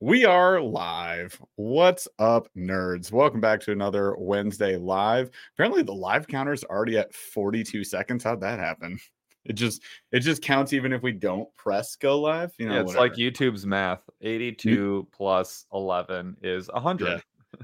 We are live. What's up, nerds? Welcome back to another Wednesday live. Apparently, the live counter is already at 42 seconds. How'd that happen? It just it just counts even if we don't press go live. You know, yeah, it's whatever. like YouTube's math. 82 plus 11 is 100. Yeah.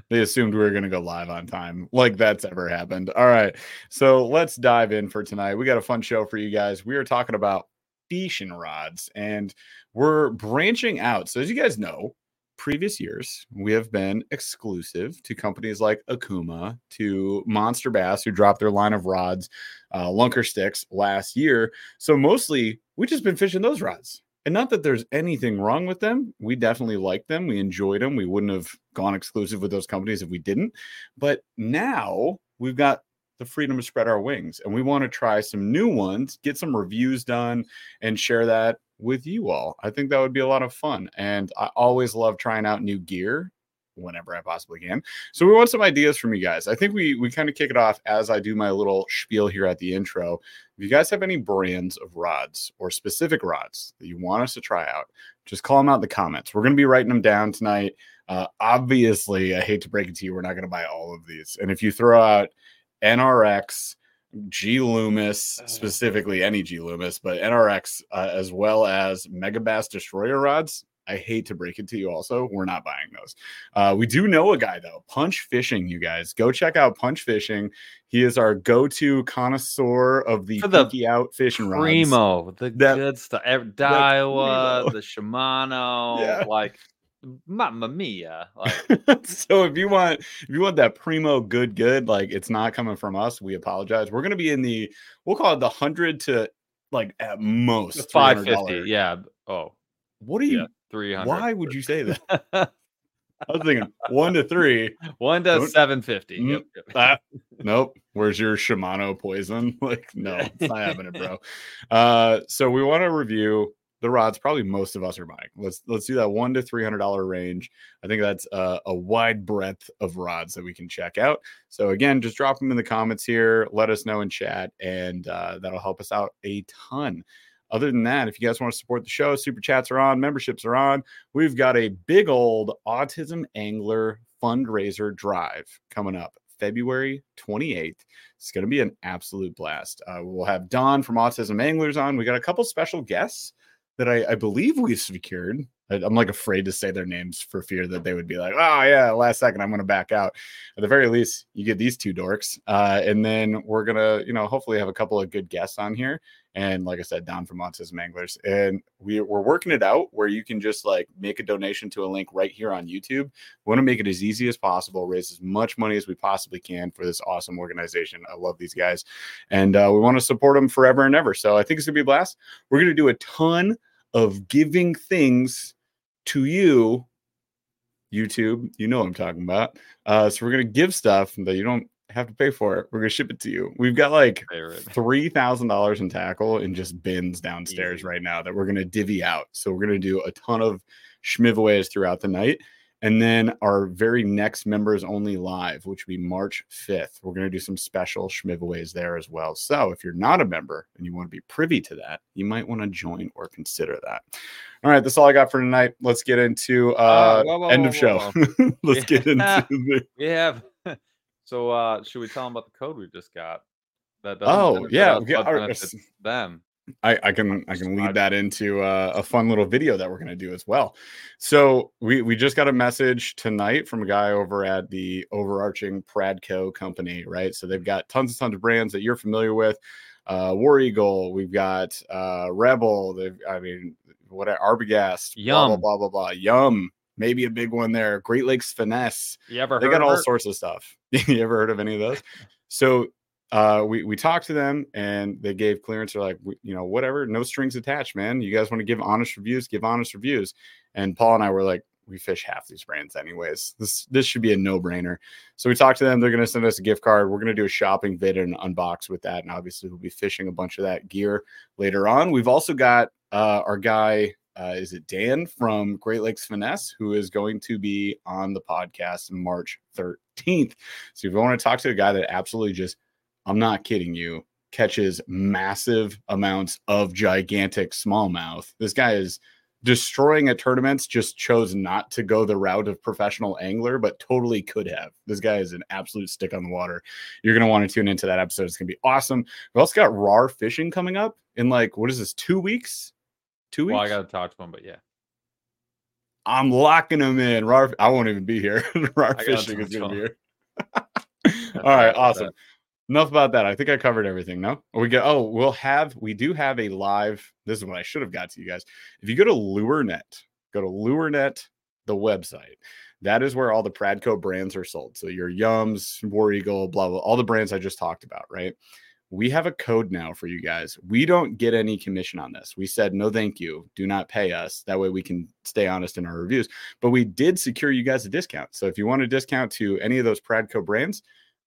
they assumed we were going to go live on time like that's ever happened all right so let's dive in for tonight we got a fun show for you guys we are talking about fishing rods and we're branching out so as you guys know previous years we have been exclusive to companies like akuma to monster bass who dropped their line of rods uh, lunker sticks last year so mostly we've just been fishing those rods and not that there's anything wrong with them. We definitely like them. We enjoyed them. We wouldn't have gone exclusive with those companies if we didn't. But now we've got the freedom to spread our wings and we want to try some new ones, get some reviews done, and share that with you all. I think that would be a lot of fun. And I always love trying out new gear whenever I possibly can. So we want some ideas from you guys. I think we we kind of kick it off as I do my little spiel here at the intro. If you guys have any brands of rods or specific rods that you want us to try out, just call them out in the comments. We're going to be writing them down tonight. Uh, obviously, I hate to break it to you, we're not going to buy all of these. And if you throw out NRX, G Loomis, specifically any G Loomis, but NRX uh, as well as Megabass Destroyer rods, I hate to break it to you also, we're not buying those. Uh, we do know a guy though, Punch Fishing, you guys. Go check out Punch Fishing. He is our go-to connoisseur of the, the pinky out fishing rods. Primo, the That- good stuff. Daiwa, the Shimano, Yeah. like Mamma Mia. Like, so if you want if you want that primo good good like it's not coming from us we apologize we're going to be in the we'll call it the 100 to like at most 550 $300. Yeah. Oh, what are you yeah. Three hundred. why would you say that i was thinking one to three One to Don't- seven fifty. Mm. Yep. yep. Ah, nope. Where's your Shimano poison? Like, no, it's not happening, bro. Uh, so we want to review the rods. Probably most of us are buying. Let's let's do that one to three hundred dollar range. I think that's uh, a wide breadth of rods that we can check out. So again, just drop them in the comments here. Let us know in chat, and uh, that'll help us out a ton. Other than that, if you guys want to support the show, super chats are on, memberships are on. We've got a big old autism angler fundraiser drive coming up February 28th. It's going to be an absolute blast. Uh, we'll have Don from Autism Anglers on. We got a couple special guests that I, I believe we've secured. I'm like afraid to say their names for fear that they would be like, oh, yeah, last second, I'm going to back out. At the very least, you get these two dorks. Uh, and then we're to, you know, hopefully have a couple of good guests on here. And like I said, Don from Autism Anglers. And we, we're working it out where you can just like make a donation to a link right here on YouTube. We want to make it as easy as possible, raise as much money as we possibly can for this awesome organization. I love these guys. And uh, we want to support them forever and ever. So I think it's to be a blast. We're to do a ton of giving things to you, YouTube. You know what I'm talking about. Uh, so we're going to give stuff that you don't have to pay for it. We're going to ship it to you. We've got like three thousand dollars in tackle in just bins downstairs Easy. right now that we're gonna divvy out. So we're gonna do a ton of schmivaways throughout the night. And then our very next members only live, which will be March 5th. We're going to do some special schmivaways there as well. So if you're not a member and you want to be privy to that, you might want to join or consider that. All right, that's all I got for tonight. Let's get into uh, Uh, whoa, whoa, end whoa, of show. Let's get into the We have. So, uh, should we tell them about the code we just got? That Oh, yeah, okay, all right, them. I, I can I can lead that into uh, a fun little video that we're going to do as well. So we we just got a message tonight from a guy over at the overarching Pradco company, right? So they've got tons and tons of brands that you're familiar with. Uh, War Eagle, we've got uh, Rebel. They've I mean, what Arbogast, blah, blah Yum. blah blah blah. Yum, maybe a big one there. Great Lakes Finesse You ever they got all her? sorts of stuff. you ever heard of any of those? So uh, we we talked to them and they gave clearance. They're like, you know, whatever, no strings attached, man. You guys want to give honest reviews, give honest reviews. And Paul and I were like, we fish half these brands anyways. This this should be a no brainer. So we talked to them. They're going to send us a gift card. We're going to do a shopping vid and unbox with that. And obviously, we'll be fishing a bunch of that gear later on. We've also got uh, our guy. Uh, is it Dan from Great Lakes Finesse, who is going to be on the podcast March 13th? So if you want to talk to a guy that absolutely just, I'm not kidding you, catches massive amounts of gigantic smallmouth, this guy is destroying at tournaments, just chose not to go the route of professional angler, but totally could have. This guy is an absolute stick on the water. You're going to want to tune into that episode. It's going to be awesome. We've also got RAR fishing coming up in like, what is this, two weeks? Two weeks? Well, I got to talk to him, but yeah. I'm locking him in. RAR, I won't even be here. RAR fishing is going to be here. All right, awesome. that. Enough about that. I think I covered everything. No, we go. Oh, we'll have. We do have a live. This is what I should have got to you guys. If you go to LureNet, go to LureNet, the website. That is where all the Pradco brands are sold. So your Yums, War Eagle, blah blah, all the brands I just talked about. Right. We have a code now for you guys. We don't get any commission on this. We said no, thank you. Do not pay us. That way we can stay honest in our reviews. But we did secure you guys a discount. So if you want a discount to any of those Pradco brands,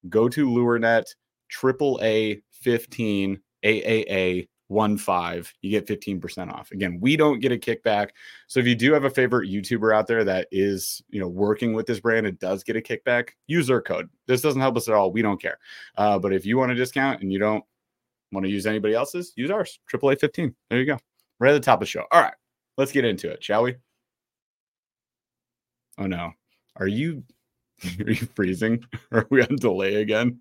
go to LureNet triple A 15 AAA 15 you get 15% off. Again, we don't get a kickback. So if you do have a favorite YouTuber out there that is, you know, working with this brand and does get a kickback, use our code. This doesn't help us at all. We don't care. Uh, but if you want a discount and you don't want to use anybody else's, use ours. AAA 15. There you go. Right at the top of the show. All right. Let's get into it, shall we? Oh no. Are you are you freezing? Are we on delay again?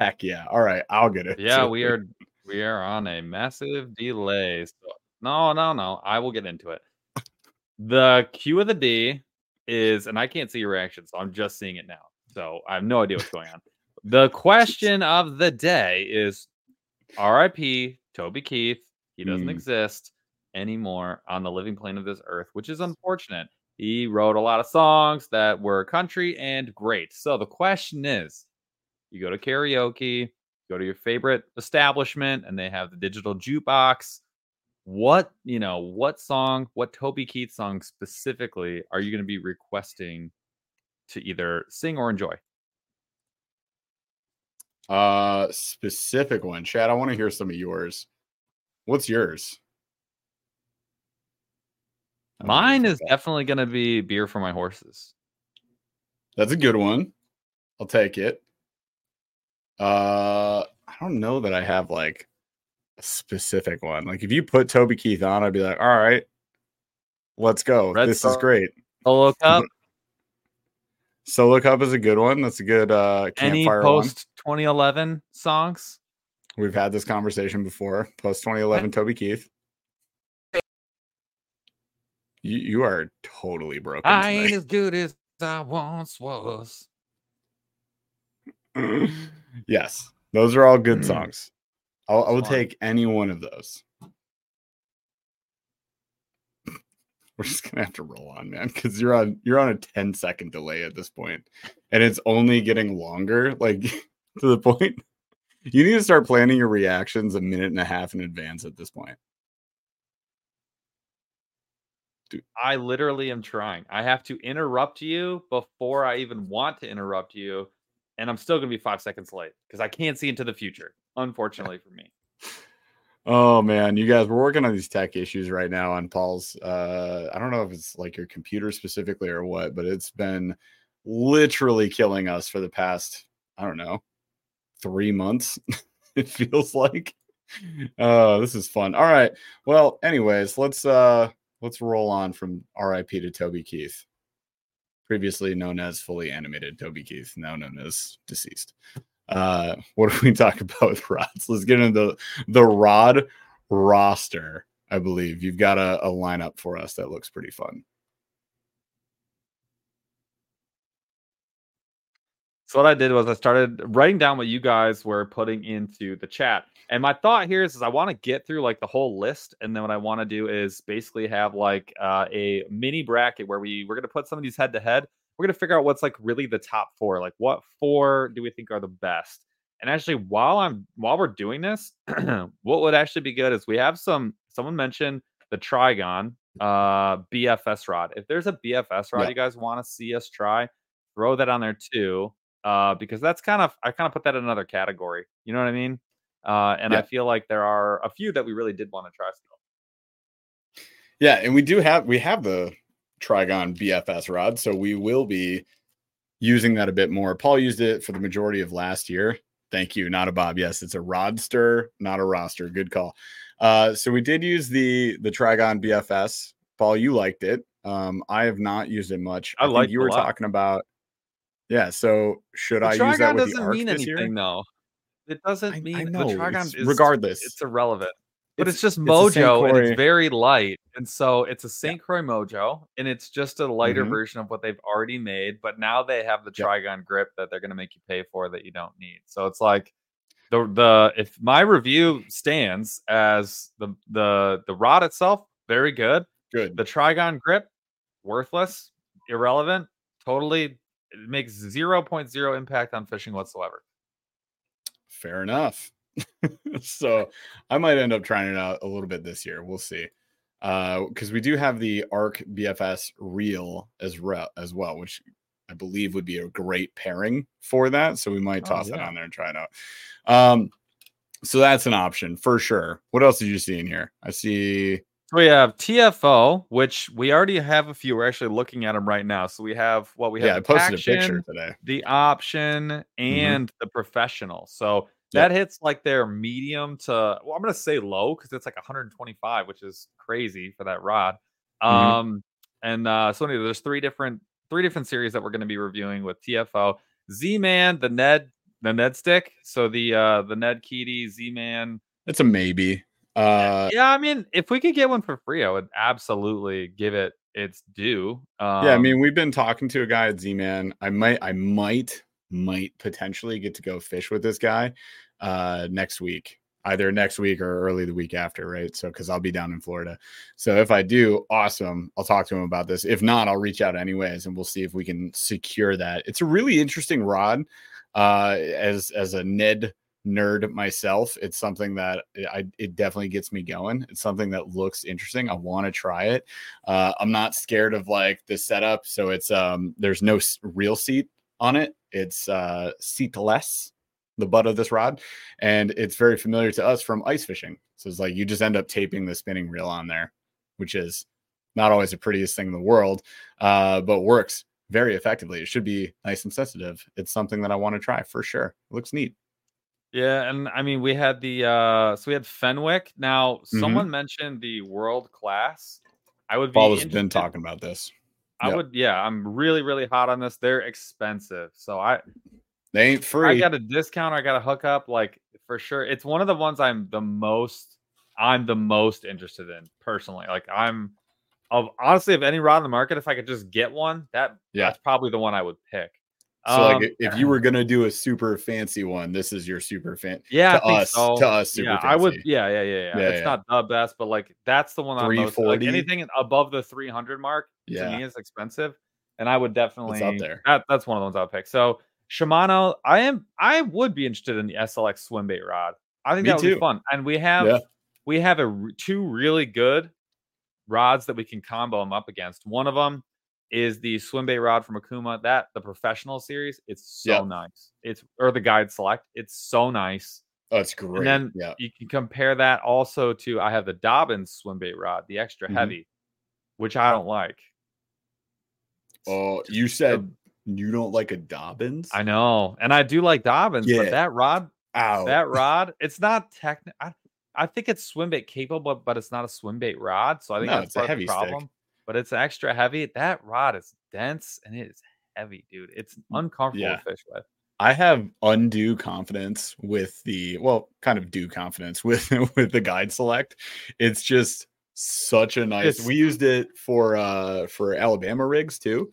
Heck yeah. All right. I'll get it. Yeah, we are we are on a massive delay. So no, no, no. I will get into it. The Q of the D is, and I can't see your reaction, so I'm just seeing it now. So I have no idea what's going on. The question of the day is RIP Toby Keith. He doesn't Mm. exist anymore on the living plane of this earth, which is unfortunate. He wrote a lot of songs that were country and great. So the question is you go to karaoke, go to your favorite establishment, and they have the digital jukebox. What, you know, what song, what Toby Keith song specifically are you going to be requesting to either sing or enjoy? Uh, specific one, Chad. I want to hear some of yours. What's yours? I don't know Mine is about- definitely going to be Beer for My Horses. That's a good one. I'll take it. Uh, I don't know that I have like a specific one. Like if you put Toby Keith on, I'd be like, all right, let's go. Red this is Star- great. Solo Cup, Solo Cup is a good one. That's a good uh any campfire one. post 2011 songs? We've had this conversation before. Post 2011 Toby Keith. You you are totally broken. I ain't as good as I once was. yes, those are all good Mm. songs. I'll, I will take any one of those. We're just gonna have to roll on, man, because you're on you're on a 10 second delay at this point, and it's only getting longer, like to the point. You need to start planning your reactions a minute and a half in advance at this point. Dude. I literally am trying. I have to interrupt you before I even want to interrupt you. And I'm still going to be five seconds late because I can't see into the future, unfortunately for me. Oh man, you guys, we're working on these tech issues right now on Paul's. Uh, I don't know if it's like your computer specifically or what, but it's been literally killing us for the past, I don't know, three months. it feels like. Uh, this is fun. All right. Well, anyways, let's uh let's roll on from RIP to Toby Keith. Previously known as fully animated Toby Keith, now known as deceased. Uh, what do we talk about with rods? Let's get into the the rod roster. I believe you've got a, a lineup for us that looks pretty fun. So what I did was I started writing down what you guys were putting into the chat. And my thought here is, is I want to get through like the whole list, and then what I want to do is basically have like uh, a mini bracket where we we're gonna put some of these head to head. We're gonna figure out what's like really the top four. Like what four do we think are the best? And actually, while I'm while we're doing this, what would actually be good is we have some. Someone mentioned the Trigon uh, BFS rod. If there's a BFS rod Yeah. you guys want to see us try, throw that on there too uh, because that's kind of I kind of put that in another category. You know what I mean? Uh, and I feel like there are a few that we really did want to try still. Yeah, and we do have we have the Trigon BFS rod, so we will be using that a bit more. Paul used it for the majority of last year. Thank you, not a Bob. Yes, it's a rodster, not a roster. Good call. Uh, so we did use the the Trigon BFS Paul, you liked it. Um, I have not used it much. I think liked you were lot. talking about. Yeah. So should The I use that Trigon with the doesn't arc mean this anything year? though. It doesn't I, mean I the know. Trigon it's- is regardless, it's irrelevant. But it's, It's- just it's Mojo and it's very light. And so it's a St. Croix Mojo and it's just a lighter Mhm. version of what they've already made. But now they have the. Trigon grip that they're gonna make you pay for that you don't need. So it's like the the if my review stands as the the the rod itself, very good. good. The Trigon grip, worthless, irrelevant, totally it makes 0.0 impact on fishing whatsoever. Fair enough. so I might end up trying it out a little bit this year. We'll see. Uh, because we do have the Ark BFS reel as re- as well, which I believe would be a great pairing for that. So we might Oh, toss that on there and try it out. Um, so that's an option for sure. What else did you see in here? I see. So we have TFO, which we already have a few. We're actually looking at them right now. So we have what we have. Yeah, I the posted a picture today. the option, and the professional. So that hits like their medium to well, I'm gonna say low because it's like 125, which is crazy for that rod. Mhm. Um, and uh, so anyway, there's three different three different series that we're gonna be reviewing with TFO, Z Man, the Ned, the Ned stick. So the uh the Ned Keaty Z Man. It's a maybe. Uh, yeah, I mean, if we could get one for free, I would absolutely give it its due. Um, yeah, I mean, we've been talking to a guy at Z Man. I might, I might, might potentially get to go fish with this guy uh next week, either next week or early the week after, right? So, because I'll be down in Florida. So, if I do, awesome. I'll talk to him about this. If not, I'll reach out anyways, and we'll see if we can secure that. It's a really interesting rod. Uh, as as a Ned nerd myself, it's something that I it definitely gets me going. It's something that looks interesting. I want to try it. Uh, I'm not scared of like the setup. So it's um there's no real seat on it. It's uh seatless, the butt of this rod, and it's very familiar to us from ice fishing. So it's like you just end up taping the spinning reel on there, which is not always the prettiest thing in the world, uh, but works very effectively. It should be nice and sensitive. It's something that I want to try for sure. It looks neat. Yeah, and I mean we had the uh so we had Fenwick. Now Mhm. someone mentioned the world class. I would be Paul has been talking about this. I Yep. would yeah, I'm really, really hot on this. They're expensive. So I They ain't free. I got a discount, I got a hookup, like for sure. It's one of the ones I'm the most I'm the most interested in personally. Like I'm of honestly of any rod in the market, if I could just get one, that Yeah. that's probably the one I would pick. So like Um, i- if you were gonna do a super fancy one, this is your super fan. Yeah, to I think us- so. to us, super yeah, I would. Yeah, yeah, yeah, yeah. Yeah, it's yeah. not the best, but like that's the one I'm most like 340? anything above the 300 mark to me is expensive, and I would definitely up there. That, that's one of the ones I'll pick. So Shimano, I am. I would be interested in the SLX swim bait rod. I think Me that would too. be fun, and we have Yeah. we have a two really good rods that we can combo them up against. One of them is the swim bait rod from Akuma. That the professional series. It's so Yeah. nice. It's or the guide select. It's so nice. Oh, it's great. then yeah. You can compare that also to I have the Dobyns swim bait rod, the extra Mhm. heavy, which I don't like. Oh, you said you don't like a Dobyns? I know, and I do like Dobyns, Yeah. but that rod, Ow. that rod, it's not technical. I, I think it's swim bait capable, but, it's not a swim bait rod. So I think No, that's a heavy problem. stick. But it's extra heavy. That rod is dense and it is heavy, dude. It's uncomfortable Yeah. to fish with. I have undue confidence with the well, kind of due confidence with with the guide select. It's just such a nice. It's- we used it for uh for Alabama rigs too.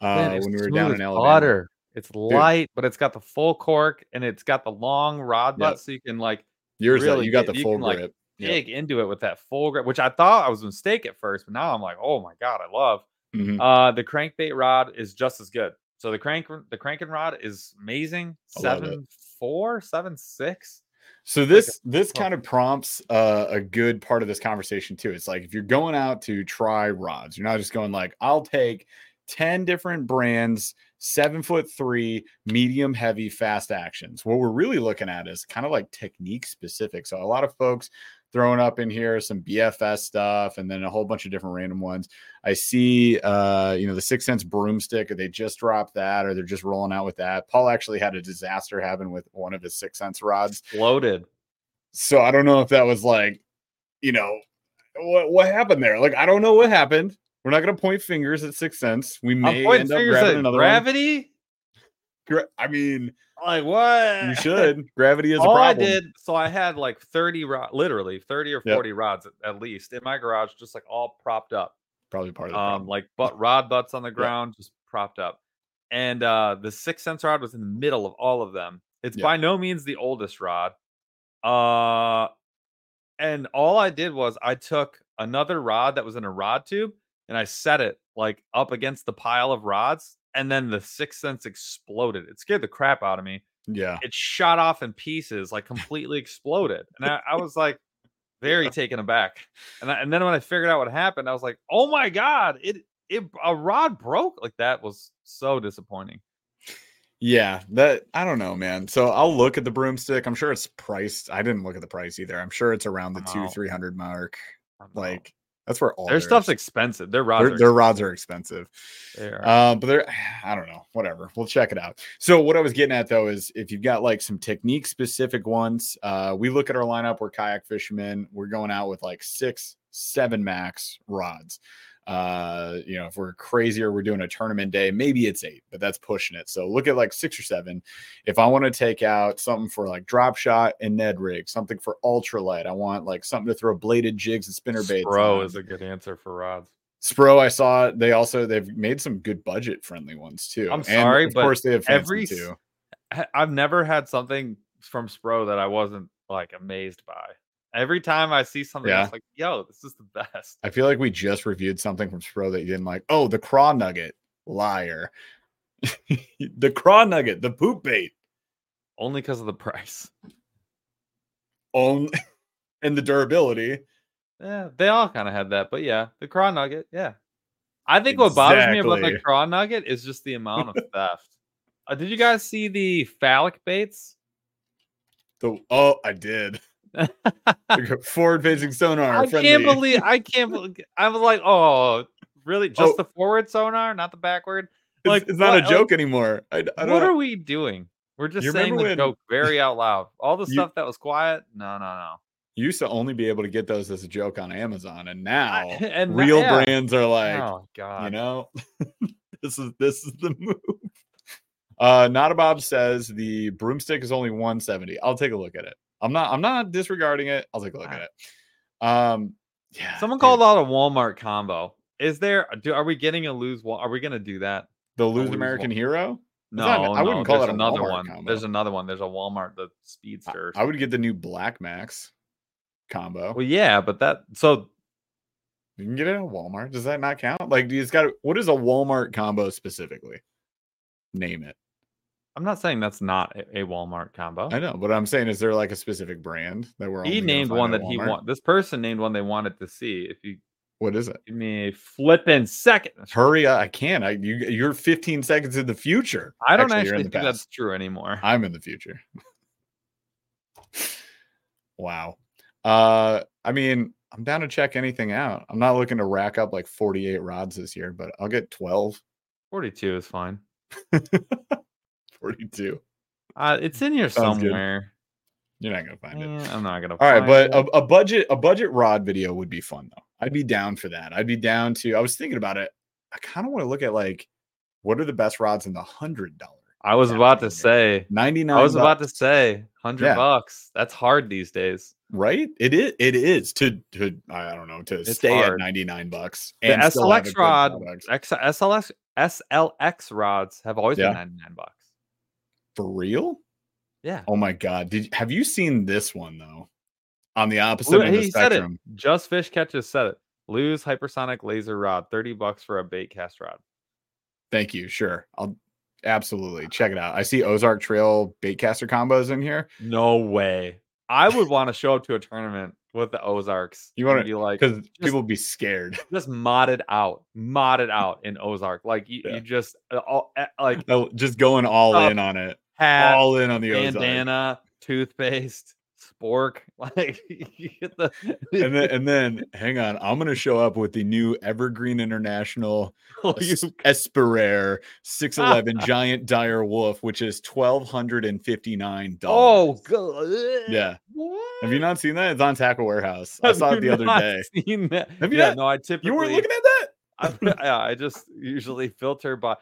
Uh it's when we were down in Alabama. butter. It's light, but it's got the full cork and it's got the long rod butt, Yep. so you can like Yours that really you got the full grip. like, grip. Yep. dig into it with that full grip, which I thought I was a mistake at first, but now I'm like, oh my god, I love. Mhm. Uh, the crankbait rod is just as good. So the crank the cranking rod is amazing. I love it. Seven four, seven six. So this this oh. kind of prompts uh, a good part of this conversation too. It's like if you're going out to try rods, you're not just going like I'll take 10 different brands, seven foot three, medium, heavy, fast actions. What we're really looking at is kind of like technique specific. So a lot of folks throwing up in here some BFS stuff and then a whole bunch of different random ones. I see uh, you know, the six sense broomstick, they just dropped that or they're just rolling out with that. Paul actually had a disaster happen with one of his six sense rods Exploded. so I don't know if that was like, you know, what what happened there? Like I don't know what happened. We're not gonna point fingers at Six Sense. We may end up grabbing at another gravity. one. I mean, Like what? you should. Gravity is a All I did, so I had like 30 rods, literally 30 or Yep. 40 rods at, least in my garage, just like all propped up. Probably part of the Um, problem. like but rod butts on the ground, just propped up. And uh the six sense rod was in the middle of all of them. It's Yeah. by no means the oldest rod. Uh and all I did was I took another rod that was in a rod tube and I set it like up against the pile of rods, and then the six sense exploded. It scared the crap out of me yeah. it shot off in pieces, like completely exploded. And I, I was like very taken aback. And I, and then when I figured out what happened, I was like, oh my god, it it a rod broke. Like that was so disappointing. Yeah, that I don't know, man. So I'll look at the broomstick. I'm sure it's priced. I didn't look at the price either. I'm sure it's around the two, three hundred mark. I don't know. Like that's where all their stuff's is. expensive. Their rods Their, are their rods are expensive. They are. Uh, but they're I don't know, whatever. We'll check it out. So what I was getting at though is if you've got like some technique specific ones, uh, we look at our lineup. We're kayak fishermen. We're going out with like six, seven max rods. Uh, you know, if we're crazier, we're doing a tournament day. Maybe it's eight, but that's pushing it. So look at like six or seven. If I want to take out something for like drop shot and Ned rig, something for ultralight, I want like something to throw bladed jigs and spinner baits. Spro is a good answer for rods. Spro, I saw they also they've made some good budget friendly ones too. I'm And, sorry, of but course they have every too. I've never had something from Spro that I wasn't like amazed by. Every time I see something, Yeah. it's like, yo, this is the best. I feel like we just reviewed something from Spro that you didn't like. Oh, the craw nugget, liar. the craw nugget, the poop bait, Only because of the price. on and the durability. Yeah, they all kind of had that, but yeah, the craw nugget, yeah. I think what bothers me about the craw nugget is just the amount of theft. Uh, did you guys see the phallic baits? The oh, I did. Forward facing sonar. I friendly. can't believe I can't believe I was like, oh, really? Just Oh. the forward sonar, not the backward? It's, like, it's not what- a like, joke anymore. I, I don't what know. are we doing? We're just saying the when- joke very out loud. All the You- stuff that was quiet, no, no, no. You used to only be able to get those as a joke on Amazon, and now and na- real yeah. brands are like, oh god, you know this is this is the move uh not a bob says the broomstick is only 170 i'll take a look at it i'm not i'm not disregarding it i'll take a look at it um yeah Someone dude, called out a Walmart combo. Is there? Do are we getting a Lew's? Are we gonna do that? the Lew's Lew's american one. hero No, not- I wouldn't call that another Walmart one. combo. There's another one. There's a Walmart, the I- Speedster. i would get the new black max combo well, yeah, but that so you can get it at walmart does that not count like just got what is a walmart combo specifically name it I'm not saying that's not a, a Walmart combo. i know but i'm saying is there like a specific brand that we're He named one at that he want. This person named one they wanted to see. If you what is it give me a flipping second, hurry up i can't i you, you're 15 seconds in the future I don't you're actually think that's true anymore. i'm in the future wow uh i mean i'm down to check anything out i'm not looking to rack up like 48 rods this year but i'll get 12 42 is fine. 42 Uh, it's in here Sounds good. somewhere. you're not gonna find it Eh, I'm not gonna. Find it. All right but it. a, a budget a budget rod video would be fun though i'd be down for that i'd be down to i was thinking about it i kind of want to look at like what are the best rods in the hundred dollar I was about to say. 99 I was about to say hundred Yeah. bucks. That's hard these days. right it is it is to to i don't know to It's stay hard. at 99 bucks The SLX rod. X, SLX, SLX rods have always Yeah. been ninety nine bucks. For real Yeah. Oh my god! Did have you seen this one though? On the opposite Lu- end of the he said it. spectrum. Just fish catches said it. Lew's hypersonic laser rod, thirty bucks for a bait cast rod. Thank you. Sure, I'll absolutely check it out. I see Ozark Trail baitcaster combos in here No way. I would want to show up to a tournament with the Ozarks. You wanna- be like because people be scared. just modded out, modded out in Ozark. Like you, Yeah. you just uh, all, uh, like just going all Uh, in on it, hat, all in on the Ozark, bandana, toothpaste, spork. Like you get the and then and then hang on, I'm gonna show up with the new Evergreen International oh, you- S- 611 giant dire wolf, which is twelve hundred and fifty nine dollars. Oh, god. Uh, yeah, Have you not seen that? It's on Tackle Warehouse. I saw it the other day. Have you yeah, not- no, I typically You weren't looking at that? I, I just usually filter by.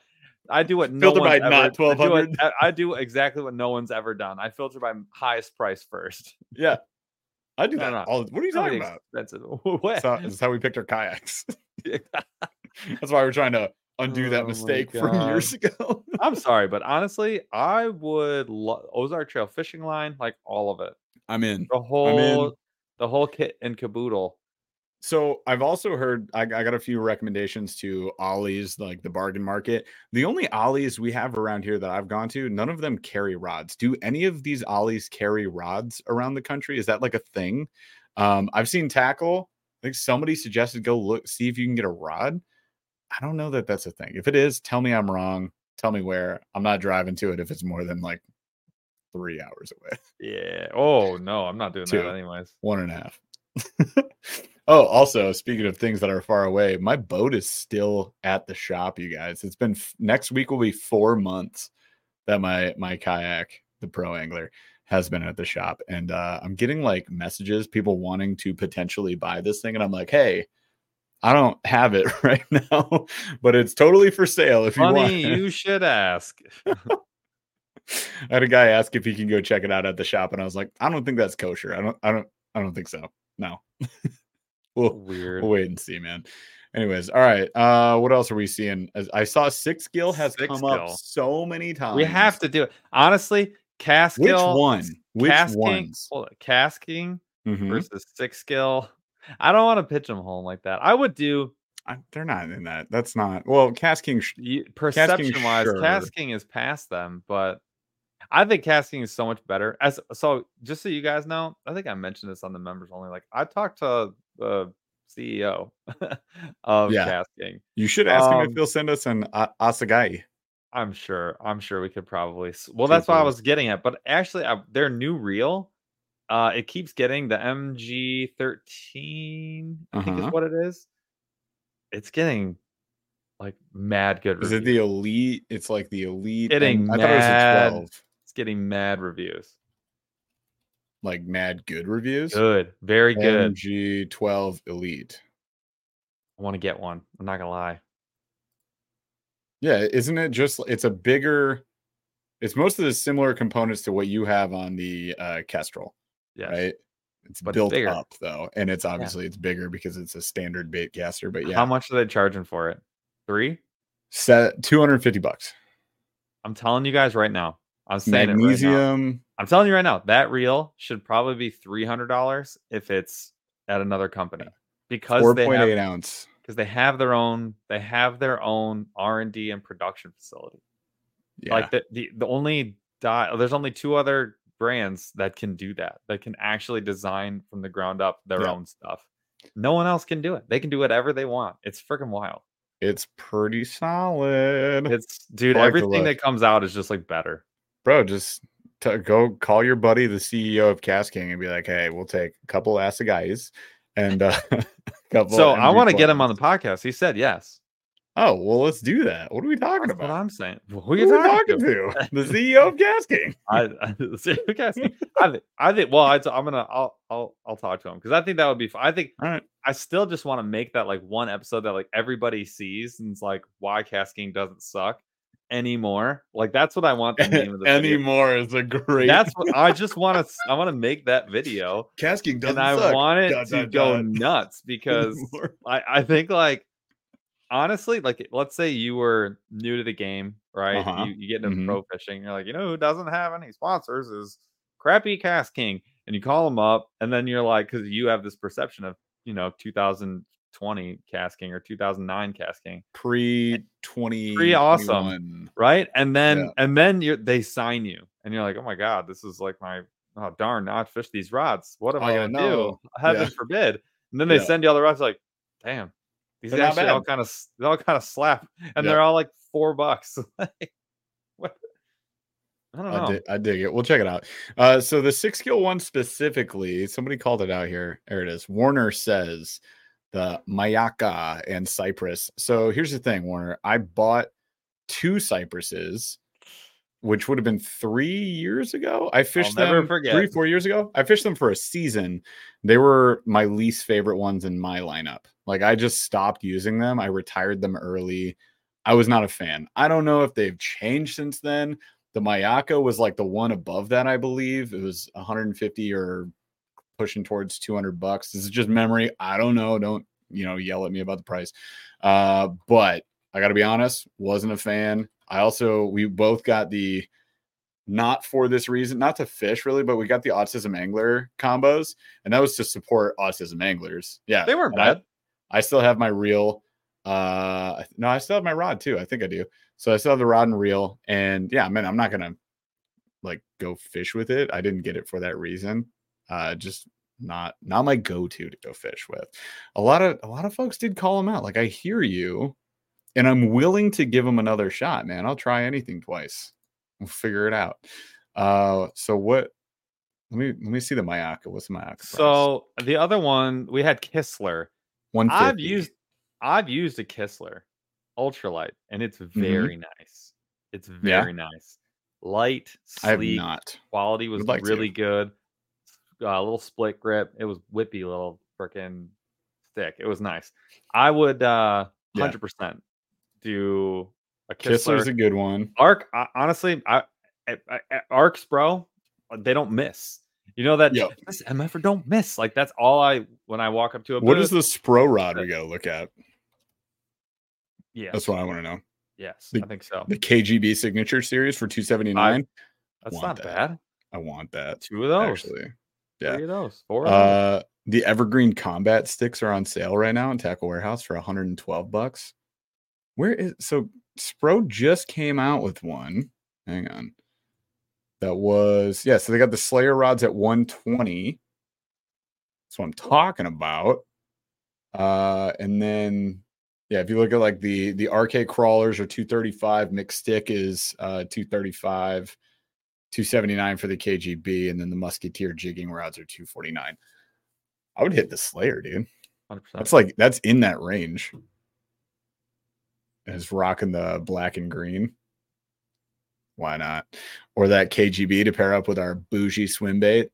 I do what no Filter by one's ever, not I do 1200. I, I do exactly what no one's ever done. I filter by highest price first. Yeah. I do No, that. no. all- what are you talking about? Expensive. What? That's how, that's how we picked our kayaks. That's why we're trying to undo Oh that mistake from years ago. I'm sorry, but honestly, I would lo- Ozark Trail fishing line, like all of it, I'm in. the whole, the whole kit and caboodle. So I've also heard I, I got a few recommendations to Ollie's, like the bargain market. The only Ollie's we have around here that I've gone to, none of them carry rods. Do any of these Ollie's carry rods around the country? Is that like a thing? Um, I've seen tackle. I think somebody suggested go look, see if you can get a rod. I don't know that that's a thing. If it is, tell me I'm wrong. Tell me where. I'm not driving to it if it's more than like three hours away. Yeah. Oh no, I'm not doing Two. that anyways. One and a half. oh, also speaking of things that are far away, my boat is still at the shop, you guys. It's been f- next week will be four months that my my kayak, the pro angler, has been at the shop. And uh I'm getting like messages, people wanting to potentially buy this thing. And I'm like, hey, I don't have it right now, but it's totally for sale if you want. You should ask. I had a guy ask if he can go check it out at the shop, and I was like, I don't think that's kosher. I don't, I don't, I don't think so. No. We'll, Weird. we'll wait and see, man. Anyways, all right. Uh, what else are we seeing? As I saw six gill has Six come up so many times. We have to do it. Honestly, cast Which one? Which KastKing, ones? hold on, KastKing Mhm. versus six gill. I don't want to pitch them home like that. I would do I- they're not in that. That's not well. KastKing. sh- you, perception wise, sure. KastKing is past them, but I think KastKing is so much better. As so, just so you guys know, I think I mentioned this on the members only. Like I talked to the CEO of Yeah. KastKing. You should ask him if Um, he'll send us an a- Asagai. I'm sure. I'm sure we could probably. Well, that's what I was getting at. But actually, I, their new reel, uh, it keeps getting the MG13. I think Uh-huh. is what it is. It's getting like mad good. Is it the elite? It's like the elite. Getting and I thought it was mad. a twelve. It's getting mad reviews. Like mad good reviews. Good, very good. MG twelve elite. I want to get one. I'm not gonna lie. Yeah, isn't it just it's a bigger it's most of the similar components to what you have on the uh Kestrel, Yes. right? It's But built bigger. up though, and it's obviously it's bigger because it's a standard bait caster, but yeah. How much are they charging for it? Three. Set 250 bucks. I'm telling you guys right now. I'm saying it right. Magnesium. I'm telling you right now, that reel should probably be three hundred dollars if it's at another company because they 4.8 have ounce. because they have their own they have their own R and D and production facility. Yeah. Like the, the the only die there's only two other brands that can do that that can actually design from the ground up their Yeah. own stuff. No one else can do it. They can do whatever they want. It's freaking wild. it's pretty solid. It's dude, like everything that comes out is just like better. Bro, just t- go call your buddy, the CEO of KastKing, and be like, hey, we'll take a couple ass of guys and uh, a couple. So I want to get him on the podcast. He said yes. Oh, well, let's do that. What are we talking That's about? what I'm saying. Who Who are you are we talking, talking to? The CEO of Gas King. I, I, okay, I think, I think, well, I, am gonna, I'll, I'll, I'll talk to him because I think that would be. fun. I think right. I still just want to make that like one episode that like everybody sees and it's like why KastKing doesn't suck anymore. Like that's what I want the name of the video. Anymore is a great. That's what I just want to. I want to make that video Gas King doesn't and I suck. want it Dot, to dot, go dot. nuts because I, I think like honestly, like let's say you were new to the game, right? Uh-huh. You, you get into Mhm. pro fishing, you're like, you know who doesn't have any sponsors is crappy KastKing. And you call them up, and then you're like, because you have this perception of you know 2020 KastKing or 2009 KastKing, Pre twenty. pre awesome right? And then Yeah. and then you they sign you, and you're like, oh my god, this is like my oh darn, now I fish these rods. What am I Oh, gonna no. do? Heaven Yeah. forbid. And then they Yeah. send you all the rods, like, damn, these They're actually all kind of they all kind of slap, and they're all like four bucks. Like, what? I don't know. I dig, I dig it. We'll check it out. Uh, so the six gill one specifically, somebody called it out here. There it is. Warner says the Mayaka and Cypress. So here's the thing, Warner. I bought two cypresses which would have been three years ago. I fished them three, four years ago. I fished them for a season. They were my least favorite ones in my lineup. Like I just stopped using them. I retired them early. I was not a fan. I don't know if they've changed since then. The Mayaka was like the one above that, I believe. It was 150 or pushing towards 200 bucks. This is just memory. I don't know. Don't, you know, yell at me about the price. Uh, but I got to be honest, wasn't a fan. I also, we both got the, not for this reason, not to fish really, but we got the autism angler combos, and that was to support autism anglers. Yeah, They weren't and I- bad. I still have my reel. Uh, no, I still have my rod too. I think I do. So I still have the rod and reel, and yeah, man, I'm not gonna like go fish with it. I didn't get it for that reason. Uh, just not not my go-to to go fish with. A lot of a lot of folks did call him out. Like I hear you, and I'm willing to give him another shot, man. I'll try anything twice. We'll figure it out. Uh, so what? Let me let me see the Mayaka. What's the Mayaka? So the other one we had Kistler. one I've used I've used a Kistler ultralight and it's very nice. It's Mm-hmm. Yeah? very nice. Light, I have sleek, not. quality was like to. really good. Uh, A little split grip. It was whippy little freaking stick. It was nice. I would uh Yeah. 100% do a Kistler's Kistler. a good one. Ark I, honestly, I, I, I Arks bro, they don't miss. You know that Yep. MFer don't miss. Like that's all I when I walk up to a What booth. is the Spro rod we gotta look at? Yeah, That's what I want to know. yes, the- I think so. The KGB signature series for 279. That's want not that. bad. I want that Two of those, actually. Yeah. three of those, four. of. Uh the Evergreen combat sticks are on sale right now in Tackle Warehouse for 112 bucks. Where is so Spro just came out with one. Hang on. That was yeah, so they got the Slayer rods at 120. That's what I'm talking about. Uh and then yeah, if you look at like the the RK crawlers are 235, mixed stick is uh 235, 279 for the KGB, and then the musketeer jigging rods are 249. I would hit the Slayer, dude. 100%. That's like that's in that range. Is rocking the black and green. Why not? Or that KGB to pair up with our bougie swim bait.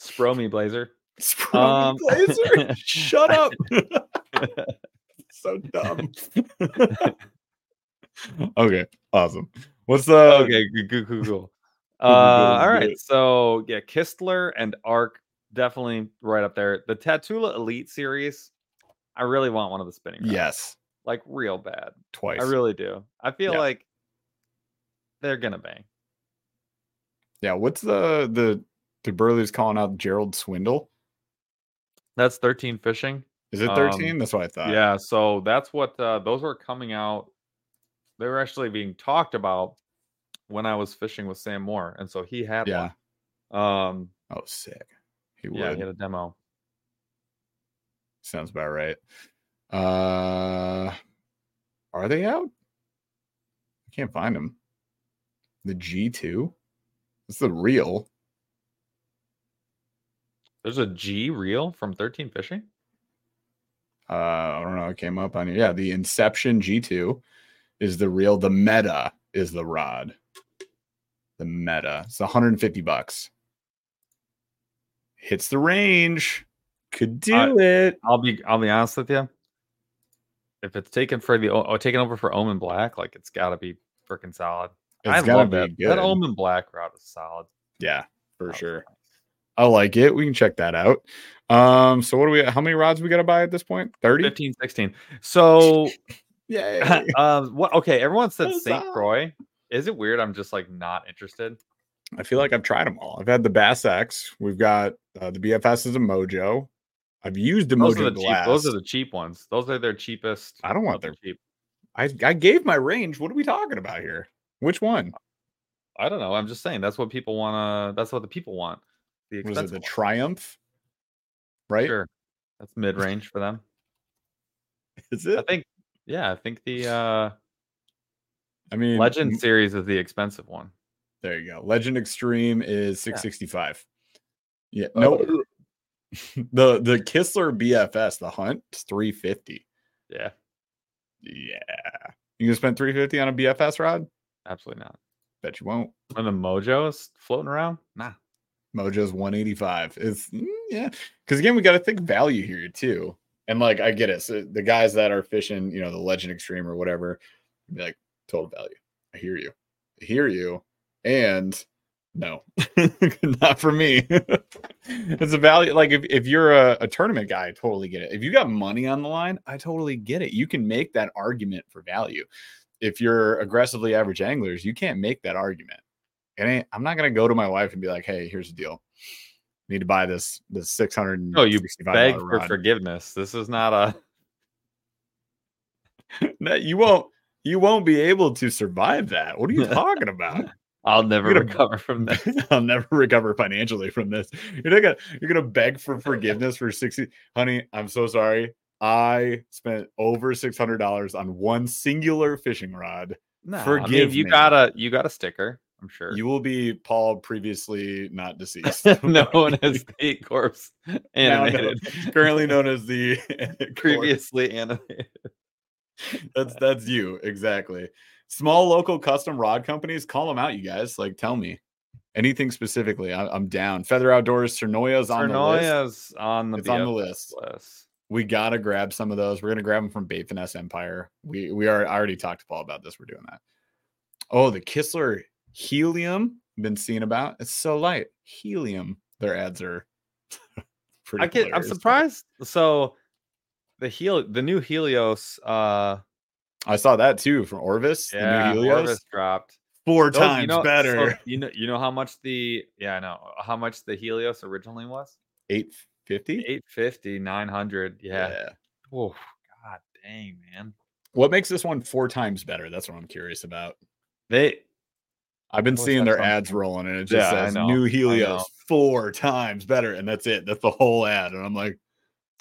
Spro me blazer. Sprung Um, blazer. Shut up. so dumb. okay, awesome. What's the okay, good, good, cool, cool. Uh, all right, so yeah, Kistler and Ark definitely right up there. The Tatula Elite series, I really want one of the spinning. rods, Yes, like real bad. twice. I really do. I feel Yeah. like they're gonna bang. yeah. What's the the the Burley's calling out Gerald Swindle? That's 13 fishing. Is it Um, 13? That's what I thought. Yeah, so that's what uh, those were coming out. They were actually being talked about when I was fishing with Sam Moore, and so he had Yeah. one. Um, Oh, sick. He yeah, would. he had a demo. Sounds about right. Uh are they out? I can't find them. The G2. It's the real. There's a G reel from 13 fishing. Uh I don't know. It came up on yeah. The Inception G2 is the real. The Meta is the rod. The Meta. It's 150 bucks. Hits the range. Could do Uh, it. I'll be I'll be honest with you. If it's taken for the oh, taken over for Omen Black, like it's got to be freaking solid. It's I love be that. good. That Omen Black route is solid. yeah, for sure. nice. I like it. We can check that out. Um, so what do we how many rods we gotta buy at this point? 30? 15, 16. So, Yeah. um, what? Okay, everyone said Saint Croix. Is it weird? I'm just like not interested. I feel like I've tried them all. I've had the Bass X. We've got uh, the BFS is a Mojo. I've used the Those Mojo are the cheap. Glass. Those are the cheap ones. Those are their cheapest. I don't want their- cheap. I, I gave my range. What are we talking about here? Which one? I don't know. I'm just saying that's what people want to. That's what the people want. The Was it the ones. Triumph? Right? Sure, that's mid range for them. Is it? I think. Yeah, I think the uh I mean, Legend series is the expensive one. There you go. Legend Extreme is Yeah. 665. Yeah. No. the the Kistler BFS, the Hunt, is 350. Yeah, Yeah. You gonna spend 350 on a BFS rod? absolutely not. Bet you won't. Are the mojos floating around? Nah. Mojo's 185. It's mm, yeah. Because again, we got to think value here too. And like I get it. So the guys that are fishing, you know, the legend extreme or whatever, be like total value. I hear you. I hear you. And no, not for me. it's a value. Like if, if you're a, a tournament guy, I totally get it. If you got money on the line, I totally get it. You can make that argument for value. If you're aggressively average anglers, you can't make that argument. And I'm not gonna go to my wife and be like, "Hey, here's the deal. need to buy this this six hundred. No, oh, you beg for rod. forgiveness. This is not a. no, you won't. You won't be able to survive that. What are you talking about? I'll never gonna, recover from this. I'll never recover financially from this. You're not gonna you're gonna beg for forgiveness for 60. Honey, I'm so sorry. I spent over six hundred dollars on one singular fishing rod. No, Forgive I mean, you me. got a you got a sticker. I'm sure you will be Paul, previously not deceased, known as the corpse animated, known, currently known as the previously animated. that's that's you exactly. Small local custom rod companies, call them out, you guys. Like, tell me anything specifically. I, am down. Feather Outdoors, Tsurinoya's on the list. on the it's on the list. list. We gotta grab some of those. We're gonna grab them from Bait Finesse Empire. We we are I already talked to Paul about this. We're doing that. Oh, the Kistler Helium. Been seeing about. It's so light. Helium. Their ads are pretty. I get. I'm surprised. So the Hel the new Helios uh I saw that too from Orvis. Yeah, Orvis dropped four Those, times you know, better. So you know, you know how much the yeah, I know how much the Helios originally was. Eight fifty. Eight fifty. Nine hundred. Yeah. yeah. Oh God, dang man. What makes this one four times better? That's what I'm curious about. They. I've been seeing their ads rolling, and it just yeah, says "New Helios four times better," and that's it. That's the whole ad, and I'm like,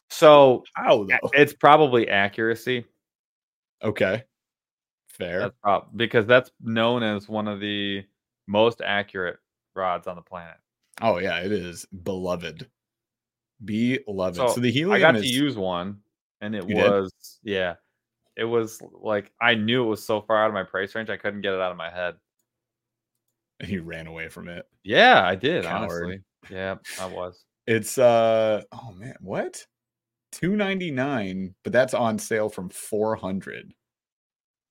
so how? Though? It's probably accuracy Okay. Fair. That's prob- because that's known as one of the most accurate rods on the planet. Oh yeah, it is beloved. Beloved. So, so the helium I got is... to use one and it you was did? yeah. It was like I knew it was so far out of my price range I couldn't get it out of my head. And you ran away from it. Yeah, I did, Coward. honestly. Yeah, I was. It's uh oh man, what? 299 but that's on sale from 400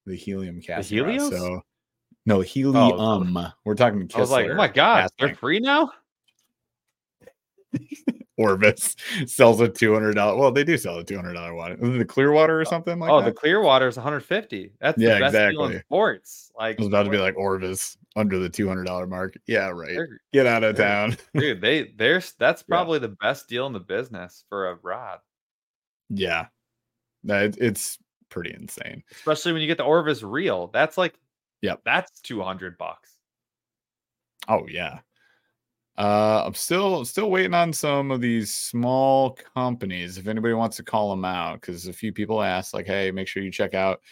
the helium cast the helium so no oh, helium oh, we're talking Kistler, I was like oh my god they're free now Orvis sells a two hundred dollar. Well, they do sell a two hundred dollar water. The Clearwater or oh, something like oh, that. the Clearwater is one hundred fifty. That's yeah, exactly. sports. Like I was about to be like Orvis under the two hundred dollar mark. Yeah, right. Get out of town, dude. They there's that's probably yeah. the best deal in the business for a rod. Yeah, that it's pretty insane. Especially when you get the Orvis reel. That's like, yep, that's two hundred bucks. Oh yeah. Uh, I'm still still waiting on some of these small companies. If anybody wants to call them out, because a few people asked, like, "Hey, make sure you check out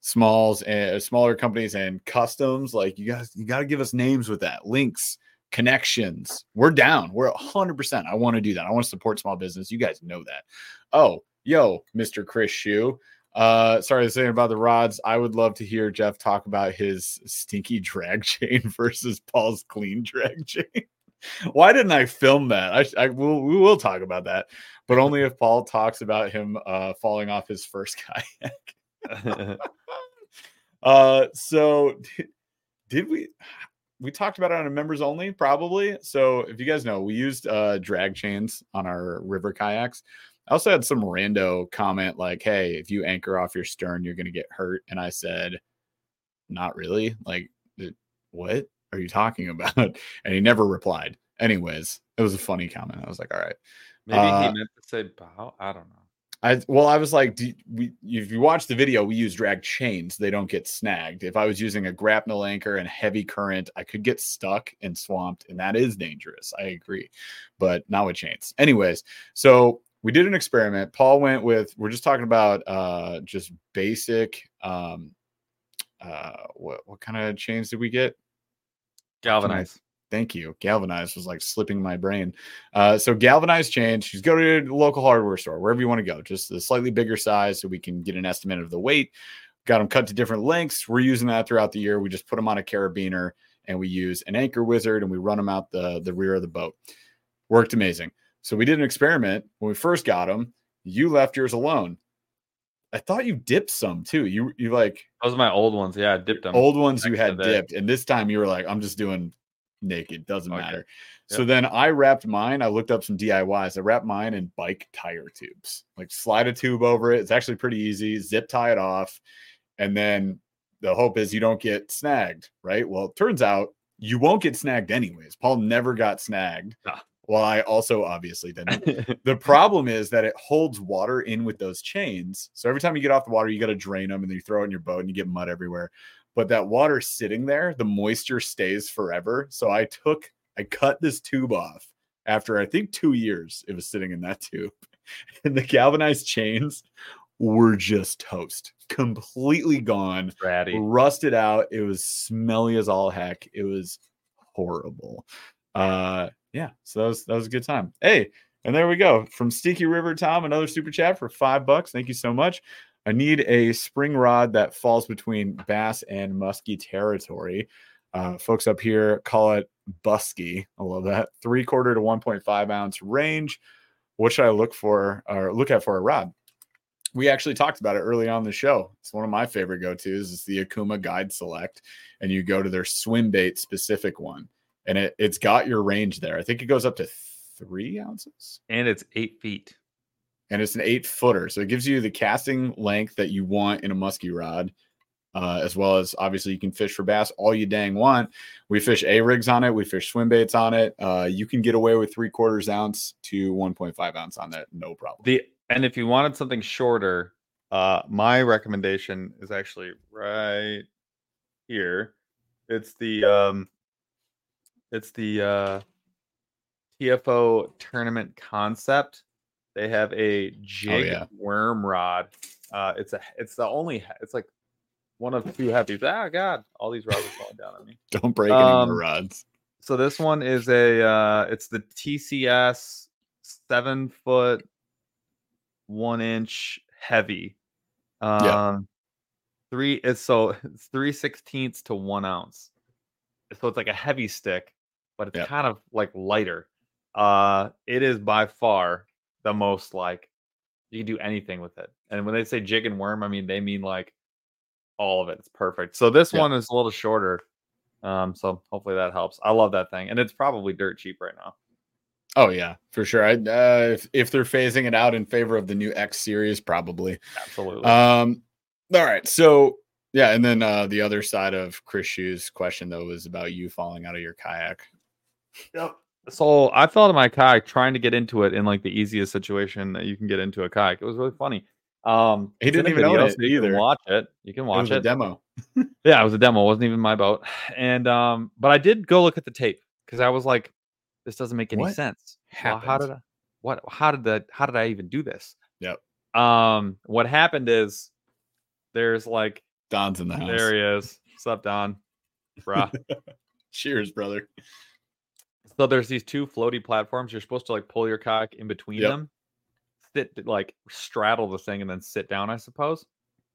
smalls and uh, smaller companies and customs." Like, you guys, you got to give us names with that, links, connections. We're down. We're 100. percent I want to do that. I want to support small business. You guys know that. Oh, yo, Mr. Chris Shoe. Uh, sorry to say about the rods. I would love to hear Jeff talk about his stinky drag chain versus Paul's clean drag chain. Why didn't I film that? I, I will we will talk about that, but only if Paul talks about him uh, falling off his first kayak. uh, so did, did we? We talked about it on a members only, probably. So if you guys know, we used uh, drag chains on our river kayaks. I also had some rando comment like, "Hey, if you anchor off your stern, you're going to get hurt." And I said, "Not really. Like, what are you talking about?" And he never replied. Anyways, it was a funny comment. I was like, "All right." Maybe uh, he meant to say bow. I don't know. I well, I was like, do, we, if you watch the video, we use drag chains; they don't get snagged. If I was using a grapnel anchor and heavy current, I could get stuck and swamped, and that is dangerous. I agree, but not with chains. Anyways, so we did an experiment. Paul went with, we're just talking about uh just basic um uh what what kind of chains did we get? Galvanized. Thank you. Galvanized was like slipping my brain. Uh, so galvanized chains. Just go to a local hardware store, wherever you want to go, just a slightly bigger size so we can get an estimate of the weight. Got them cut to different lengths. We're using that throughout the year. We just put them on a carabiner and we use an anchor wizard and we run them out the the rear of the boat. Worked amazing. So we did an experiment when we first got them. You left yours alone. I thought you dipped some too. You you like Those are my old ones. Yeah, I dipped them. old ones you had dipped, and this time you were like, I'm just doing naked, doesn't Okay. matter. So then I wrapped mine. I looked up some DIYs. I wrapped mine in bike tire tubes, like slide a tube over it. It's actually pretty easy. Zip tie it off, and then the hope is you don't get snagged, right? Well, it turns out you won't get snagged anyways. Paul never got snagged. Ah. Well, I also obviously didn't. The problem is that it holds water in with those chains. So every time you get off the water, you got to drain them and then you throw it in your boat and you get mud everywhere. But that water sitting there, the moisture stays forever. So I took, I cut this tube off after I think two years it was sitting in that tube. And the galvanized chains were just toast, completely gone, Ratty. rusted out. It was smelly as all heck. It was horrible. Uh yeah, so that was that was a good time. Hey, and there we go. From Sticky River Tom, another super chat for five bucks. Thank you so much. I need a spring rod that falls between bass and musky territory. Uh, folks up here call it busky. I love that. Three quarter to 1.5 ounce range. What should I look for or look at for a rod? We actually talked about it early on the show. It's one of my favorite go tos. It's the Okuma Guide Select, and you go to their swim bait specific one, and it it's got your range there. I think it goes up to three ounces And it's eight feet. and it's an eight footer. So it gives you the casting length that you want in a musky rod, uh, as well as obviously you can fish for bass all you dang want. We fish A rigs on it, we fish swim baits on it. Uh, you can get away with three quarters ounce to 1.5 ounce on that, no problem. The and if you wanted something shorter, uh, my recommendation is actually right here. It's the um, it's the uh, TFO tournament concept. They have a jig yeah. worm rod. Uh, it's a it's the only it's like one of two heavies. Ah, God, all these rods are falling down on me. Don't break any Um, more rods. So this one is a uh it's the TCS seven foot one inch heavy. Um Yeah. three it's so it's three sixteenths to one ounce. So it's like a heavy stick, but it's Yeah. kind of like lighter. Uh it is by far the most like you can do anything with it. And when they say jig and worm, I mean they mean like all of it. It's perfect. So this Yeah. one is a little shorter. Um, so hopefully that helps. I love that thing, and it's probably dirt cheap right now. Oh yeah, for sure. I, uh, if, if they're phasing it out in favor of the new X series, probably. Absolutely. Um, all right. So yeah, and then uh, the other side of Chris Shoe's question though was about you falling out of your kayak. Yep. So I fell out of my kayak trying to get into it in like the easiest situation that you can get into a kayak. It was really funny. Um, He didn't even own video, it so you can either. watch it. You can It watch was it. a demo. Yeah, it was a demo. It wasn't even my boat. And um, but I did go look at the tape because I was like, this doesn't make any What sense. Well, how did I what how did that how did I even do this? Yep. Um, what happened is there's like Don's in the house. there he is. What's up, Don? Bruh. Cheers, brother. So there's these two floaty platforms. You're supposed to like pull your cock in between Yep. them, sit like straddle the thing, and then sit down. I suppose.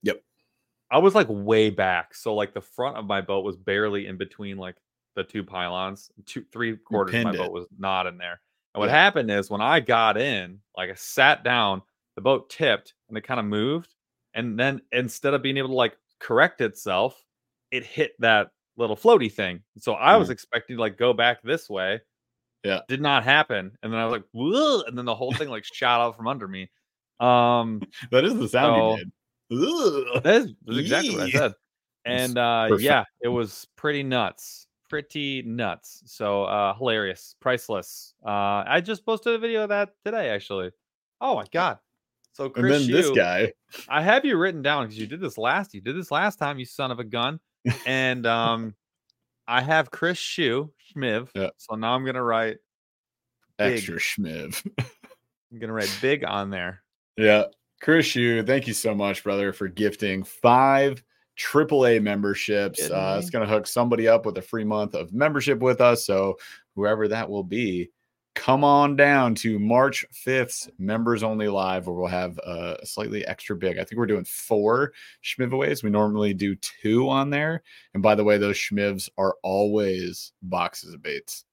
Yep. I was like way back, so like the front of my boat was barely in between like the two pylons. Two three quarters of my it. boat was not in there. And what Yeah. happened is when I got in, like I sat down, the boat tipped and it kind of moved, and then instead of being able to like correct itself, it hit that little floaty thing. So I was mm. expecting to like go back this way. Yeah. Did not happen. And then I was like, Whoa! and then the whole thing like shot out from under me. Um That is the sound So- you. Ugh. that is, that's exactly what I said. And uh perfect. yeah, it was pretty nuts. Pretty nuts. So uh hilarious, priceless. Uh I just posted a video of that today actually. Oh my god. So And Chris then this guy. I have you written down because you did this last. You did this last time, you son of a gun. And um, I have Chris Shue Schmiv. Yeah. So now I'm gonna write. Big. Extra schmiv. I'm gonna write big on there. Yeah. Chris Shue, thank you so much, brother, for gifting five AAA memberships. Uh, it's going to hook somebody up with a free month of membership with us. So, whoever that will be, come on down to March 5th, members only live, where we'll have a slightly extra big. I think we're doing four schmivaways. We normally do two on there. And by the way, those schmivs are always boxes of baits,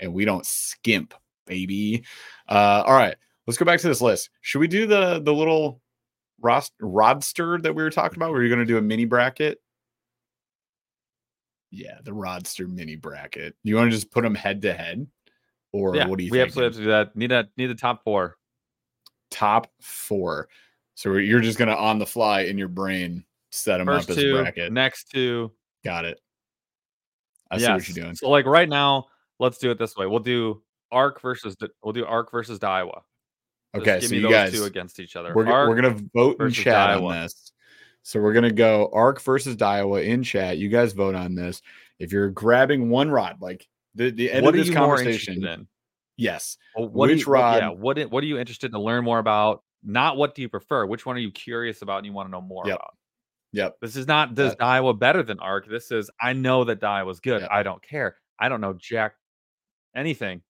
and we don't skimp, baby. Uh, all right, let's go back to this list. Should we do the the little rost- rodster that we were talking about? Were you going to do a mini bracket? Yeah, the rodster mini bracket. You want to just put them head to head? Or yeah, what do you think? we think? absolutely have to do that. Need a need the top four. Top four. So you're just gonna on the fly in your brain set them First up as two, a bracket. next two. Got it. I see what you're doing. So like right now, let's do it this way. We'll do Ark versus we'll do Ark versus Daiwa. Okay, give so me you those guys, two against each other. we're, Ark, we're gonna vote in chat Daiwa. on this. So we're gonna go Ark versus Daiwa in chat. You guys vote on this. If you're grabbing one rod, like the, the end what of this conversation, in? yes. Well, what Which you, rod- yeah, what what are you interested in to learn more about? Not what do you prefer? Which one are you curious about and you want to know more Yep. about? Yep. This is not does Daiwa better than Ark. This is I know that Daiwa was good. Yep. I don't care. I don't know Jack anything.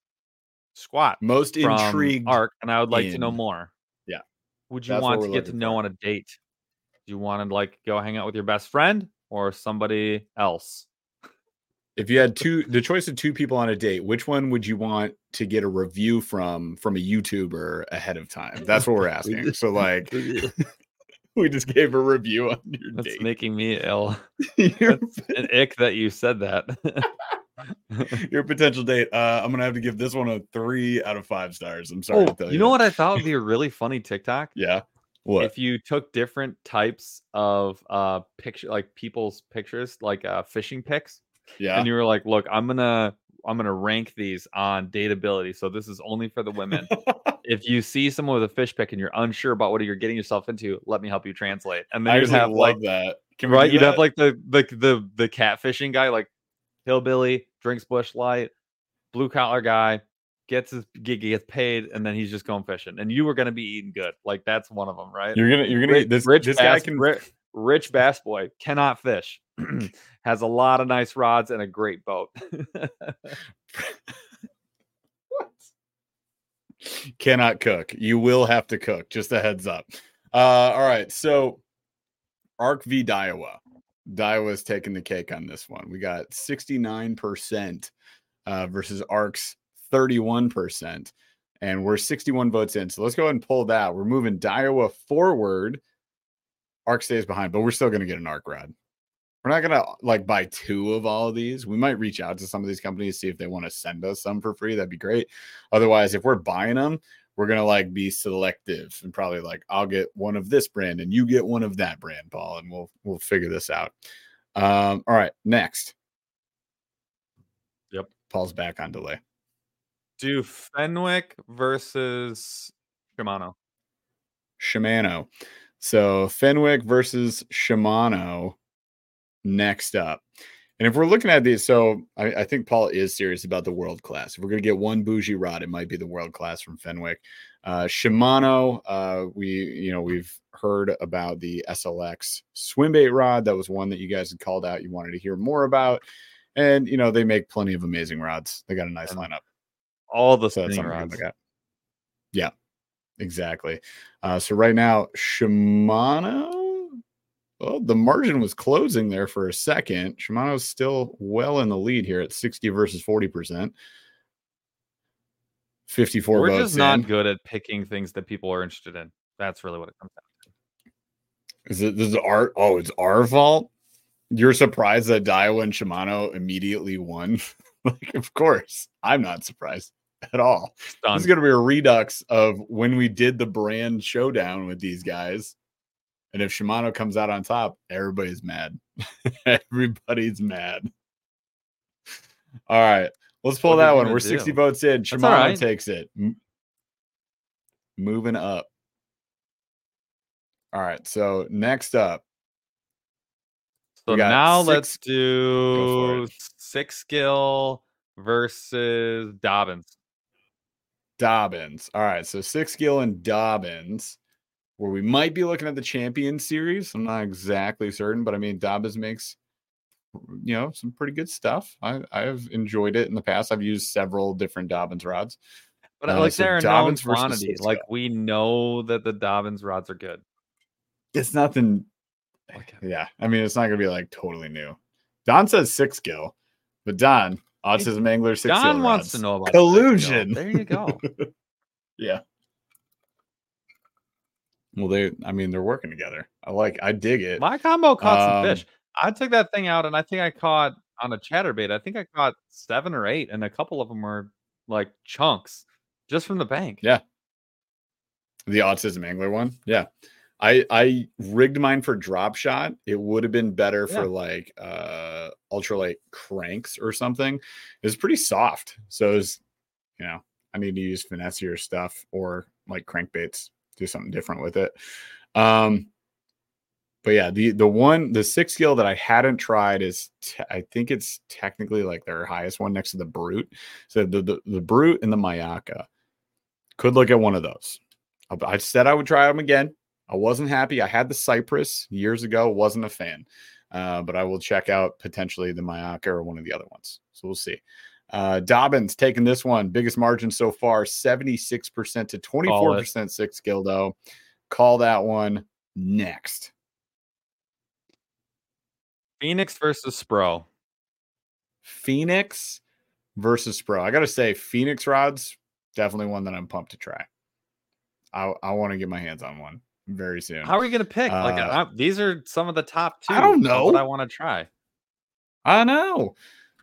Squat Most intrigued. Ark, and I would like to know more. Yeah. Would you That's want to get to know for. on a date? Do you want to like go hang out with your best friend or somebody else? If you had two the choice of two people on a date, which one would you want to get a review from from a YouTuber ahead of time? That's what we're asking. so like we just gave a review on your That's date. making me ill. An ick that you said that. your potential date. Uh, I'm gonna have to give this one a three out of five stars. I'm sorry. to oh, tell you know what I thought would be a really funny TikTok? Yeah. What? If you took different types of uh picture like people's pictures, like uh fishing pics, yeah. and you were like, look, I'm gonna I'm gonna rank these on dateability. So this is only for the women. if you see someone with a fish pick and you're unsure about what you're getting yourself into, let me help you translate. And then I you'd have love like that. Can right, you'd have like the the the the catfishing guy, like hillbilly, drinks Busch Light, blue collar guy, gets his gig gets paid, and then he's just going fishing. And you were gonna be eating good. Like that's one of them, right? you're gonna you're gonna Rich, this rich this bass, guy can ri- rich bass boy cannot fish. Has a lot of nice rods and a great boat. cannot cook. You will have to cook. Just a heads up. Uh, all right. So, Ark v Daiwa. Daiwa's taking the cake on this one. We got 69% uh, versus Ark's 31%. And we're 61 votes in. So let's go ahead and pull that. We're moving Daiwa forward. Ark stays behind, but we're still going to get an Ark rod. We're not gonna like buy two of all of these. We might reach out to some of these companies, see if they want to send us some for free. That'd be great. Otherwise, if we're buying them, we're gonna like be selective and probably like I'll get one of this brand and you get one of that brand, Paul, and we'll we'll figure this out. Um, all right, next. Yep. Paul's back on delay. Do Fenwick versus Shimano. Shimano. So Fenwick versus Shimano next up. And if we're looking at these, so I, I think Paul is serious about the world class. If we're going to get one bougie rod, it might be the world class from Fenwick. Uh, Shimano, uh, we you know we've heard about the SLX swim bait rod. That was one that you guys had called out. You wanted to hear more about, and you know they make plenty of amazing rods. They got a nice lineup. All the So something rods. Yeah, exactly. Uh, so right now, Shimano. Well, the margin was closing there for a second. Shimano's still well in the lead here at 60 versus 40%. 54 We're votes just not in. good at picking things that people are interested in. That's really what it comes down to. Is it this is our oh, it's our fault? You're surprised that Daiwa and Shimano immediately won? like, of course. I'm not surprised at all. This is going to be a redux of when we did the brand showdown with these guys. And if Shimano comes out on top, everybody's mad. everybody's mad. All right. Let's pull What that one. We're 60 votes in. Shimano right. takes it. M- moving up. All right. So next up, So now six- let's do six gill versus Dobyns. Dobyns. All right. So six gill and Dobyns, where we might be looking at the champion series. I'm not exactly certain, but I mean, Dobyns makes, you know, some pretty good stuff. I, I've enjoyed it in the past. I've used several different Dobyns rods. But Uh, like so they're a known Dobyns quantity. Cisco. Like we know that the Dobyns rods are good. It's nothing. Like, Yeah, I mean, it's not gonna be like totally new. Don says six gill, but Don autism angler six. Don wants rods. to know about collusion. There you go. Yeah. Well, they. I mean, they're working together. I like. I dig it. My combo caught some Um, fish. I took that thing out and I think I caught on a chatterbait. I think I caught seven or eight, and a couple of them were like chunks just from the bank. Yeah. The autism angler one. Yeah. I I rigged mine for drop shot. It would have been better Yeah. for like uh ultralight cranks or something. It was pretty soft. So it was, you know, I need to use finessier stuff or like crankbaits, do something different with it. Um but yeah, the the one the six gill that I hadn't tried is te- I think it's technically like their highest one next to the brute. So the the, the brute and the Mayaka could look at one of those. I- said I would try them again. I wasn't happy. I had the Cypress years ago, wasn't a fan, uh, but I will check out potentially the Mayaka or one of the other ones. So we'll see. Uh, Dobyns taking this one, biggest margin so far, 76% to 24% six gildo. Call that one next. Phoenix versus Spro. Phoenix versus Pro. I got to say, Phoenix rods, definitely one that I'm pumped to try. I, I want to get my hands on one very soon. How are you gonna pick? like Uh, I, these are some of the top two. I don't of What know. I want to try. I know.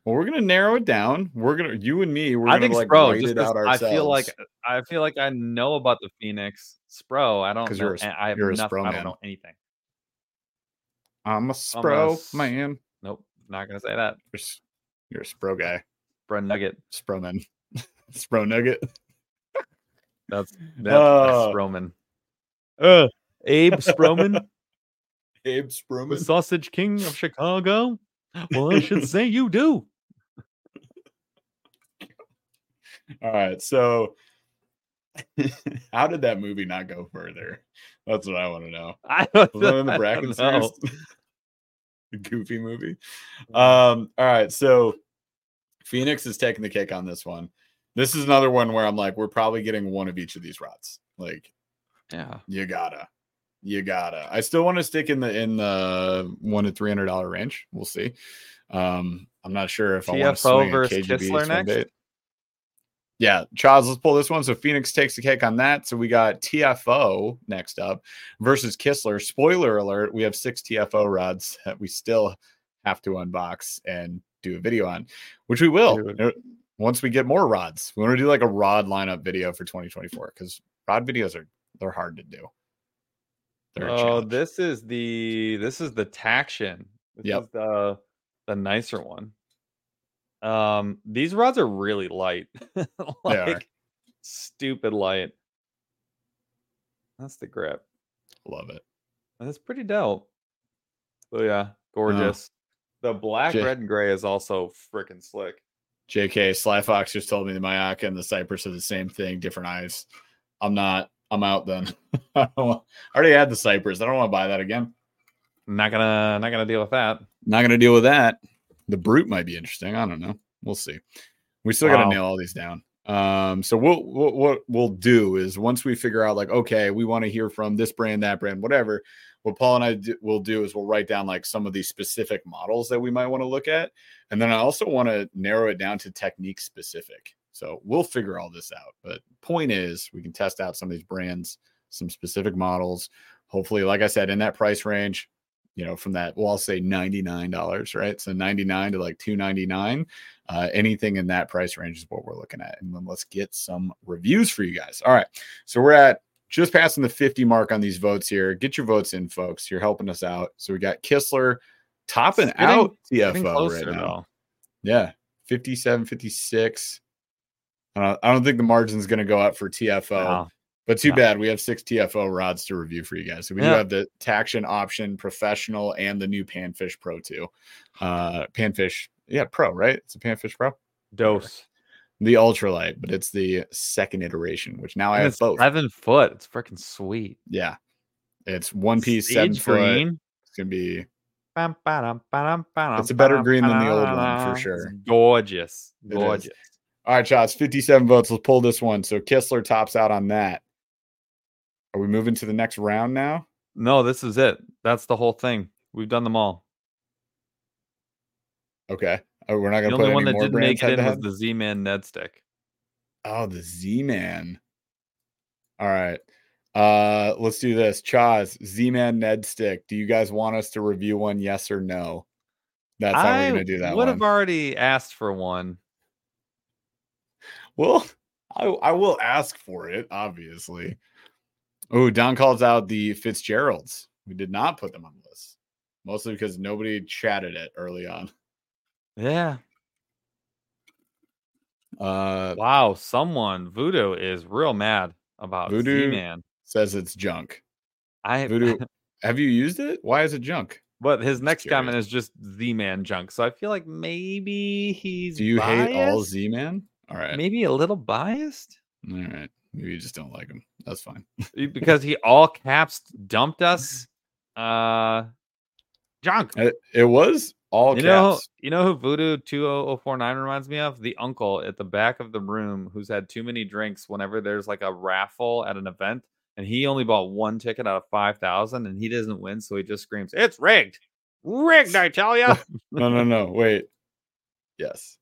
Well, we're gonna narrow it down. We're gonna you and me. We're I gonna think like Spro. Just it 'cause out I feel like I feel like I know about the Phoenix Spro. I don't know. you're a I have you're nothing. Spro I don't know anything. I'm a I'm a Spro man. Nope, not gonna say that. You're, you're a Spro guy. Spro Nugget. Spro man. Spro nugget. That's that's Oh. Sproman. Uh, Abe Sproman, Abe the Sproman. Sausage King of Chicago. Well, I should say you do. All right. So, how did that movie not go further? That's what I want to know. I Was that in the Bracken series? the goofy movie. Um, all right, so Phoenix is taking the cake on this one. This is another one where I'm like, we're probably getting one of each of these rods. Like, Yeah. you gotta, you gotta. I still want to stick in the in the one to three hundred dollar range. We'll see. Um, I'm not sure if I want to swing a versus KGB Kistler next? Yeah, Charles, let's pull this one. So Phoenix takes the cake on that. So we got TFO next up versus Kistler. Spoiler alert: we have six TFO rods that we still have to unbox and do a video on, which we will Dude. uh, once we get more rods. We want to do like a rod lineup video for 2024 because rod videos are they're hard to do. They're Oh, this is the this is the Taction. This Yep. is the the nicer one. Um, these rods are really light. like stupid light. That's the grip. love it. That's pretty dope. Oh yeah, gorgeous. The black, J- red, and gray is also freaking slick. JK Sly Fox just told me the Mayaka and the Cypress are the same thing, different eyes. I'm not. I'm out then. I, want- I already had the Cypress. I don't want to buy that again. Not gonna not gonna deal with that. Not to deal with that. The Brute might be interesting. I don't know. We'll see. We still got to nail all these down. Um, so we'll, we'll what we'll do is once we figure out like okay, we want to hear from this brand, that brand, whatever. What Paul and I do, will do is we'll write down like some of these specific models that we might want to look at, and then I also want to narrow it down to technique specific. So we'll figure all this out. But point is, we can test out some of these brands, some specific models. Hopefully, like I said, in that price range, you know, from that, well, I'll say $99, right? So 99 to like 299. Uh, anything in that price range is what we're looking at. And then let's get some reviews for you guys. All right. So we're at just passing the 50 mark on these votes here. Get your votes in, folks. You're helping us out. So we got Kistler topping getting- out TFO right now. Yeah. 57, 56. I don't, I don't think the margin's going to go up for TFO. Wow. But too No. bad we have six TFO rods to review for you guys. So we do have the Taction Option Professional and the new Panfish Pro 2. Uh Panfish, yeah, Pro, right? It's a Panfish Pro. Dose. The ultralight, but it's the second iteration, which now I have it's both. seven foot. It's freaking sweet. Yeah. It's one piece, seven Sage foot. It's gonna be It's a better green than the old one, for sure. It's gorgeous. Gorgeous. All right, shots, 57 votes. Let's pull this one. So Kistler tops out on that. Are we moving to the next round now? No, this is it. That's the whole thing. We've done them all. Okay. Oh, we're not going to put only one that didn't make it in was the Z Man Ned stick. Oh, the Z Man. All right. Uh, let's do this. Chaz, Z Man Ned Stick. Do you guys want us to review one? Yes or no? That's how I we're gonna do that one. I would one. have already asked for one. Well, I, I will ask for it, obviously. Oh, Don calls out the Fitzgeralds. We did not put them on the list, mostly because nobody chatted it early on. Yeah. Uh, Wow. Someone Voodoo is real mad about Voodoo- Z Man. says it's junk. I Voodoo, have you used it? Why is it junk? but his next comment is just Z Man junk. So I feel like maybe he's Do you hate all? Z Man? All right. Maybe a little biased All right. Maybe you just don't like him. That's fine. because he all caps dumped us. Uh, junk. It, it was all You know, caps. you know who Voodoo 20049 reminds me of? The uncle at the back of the room who's had too many drinks whenever there's like a raffle at an event and he only bought one ticket out of 5,000 and he doesn't win. So he just screams, It's rigged. Rigged, I tell you. No, no, no. Wait. Yes.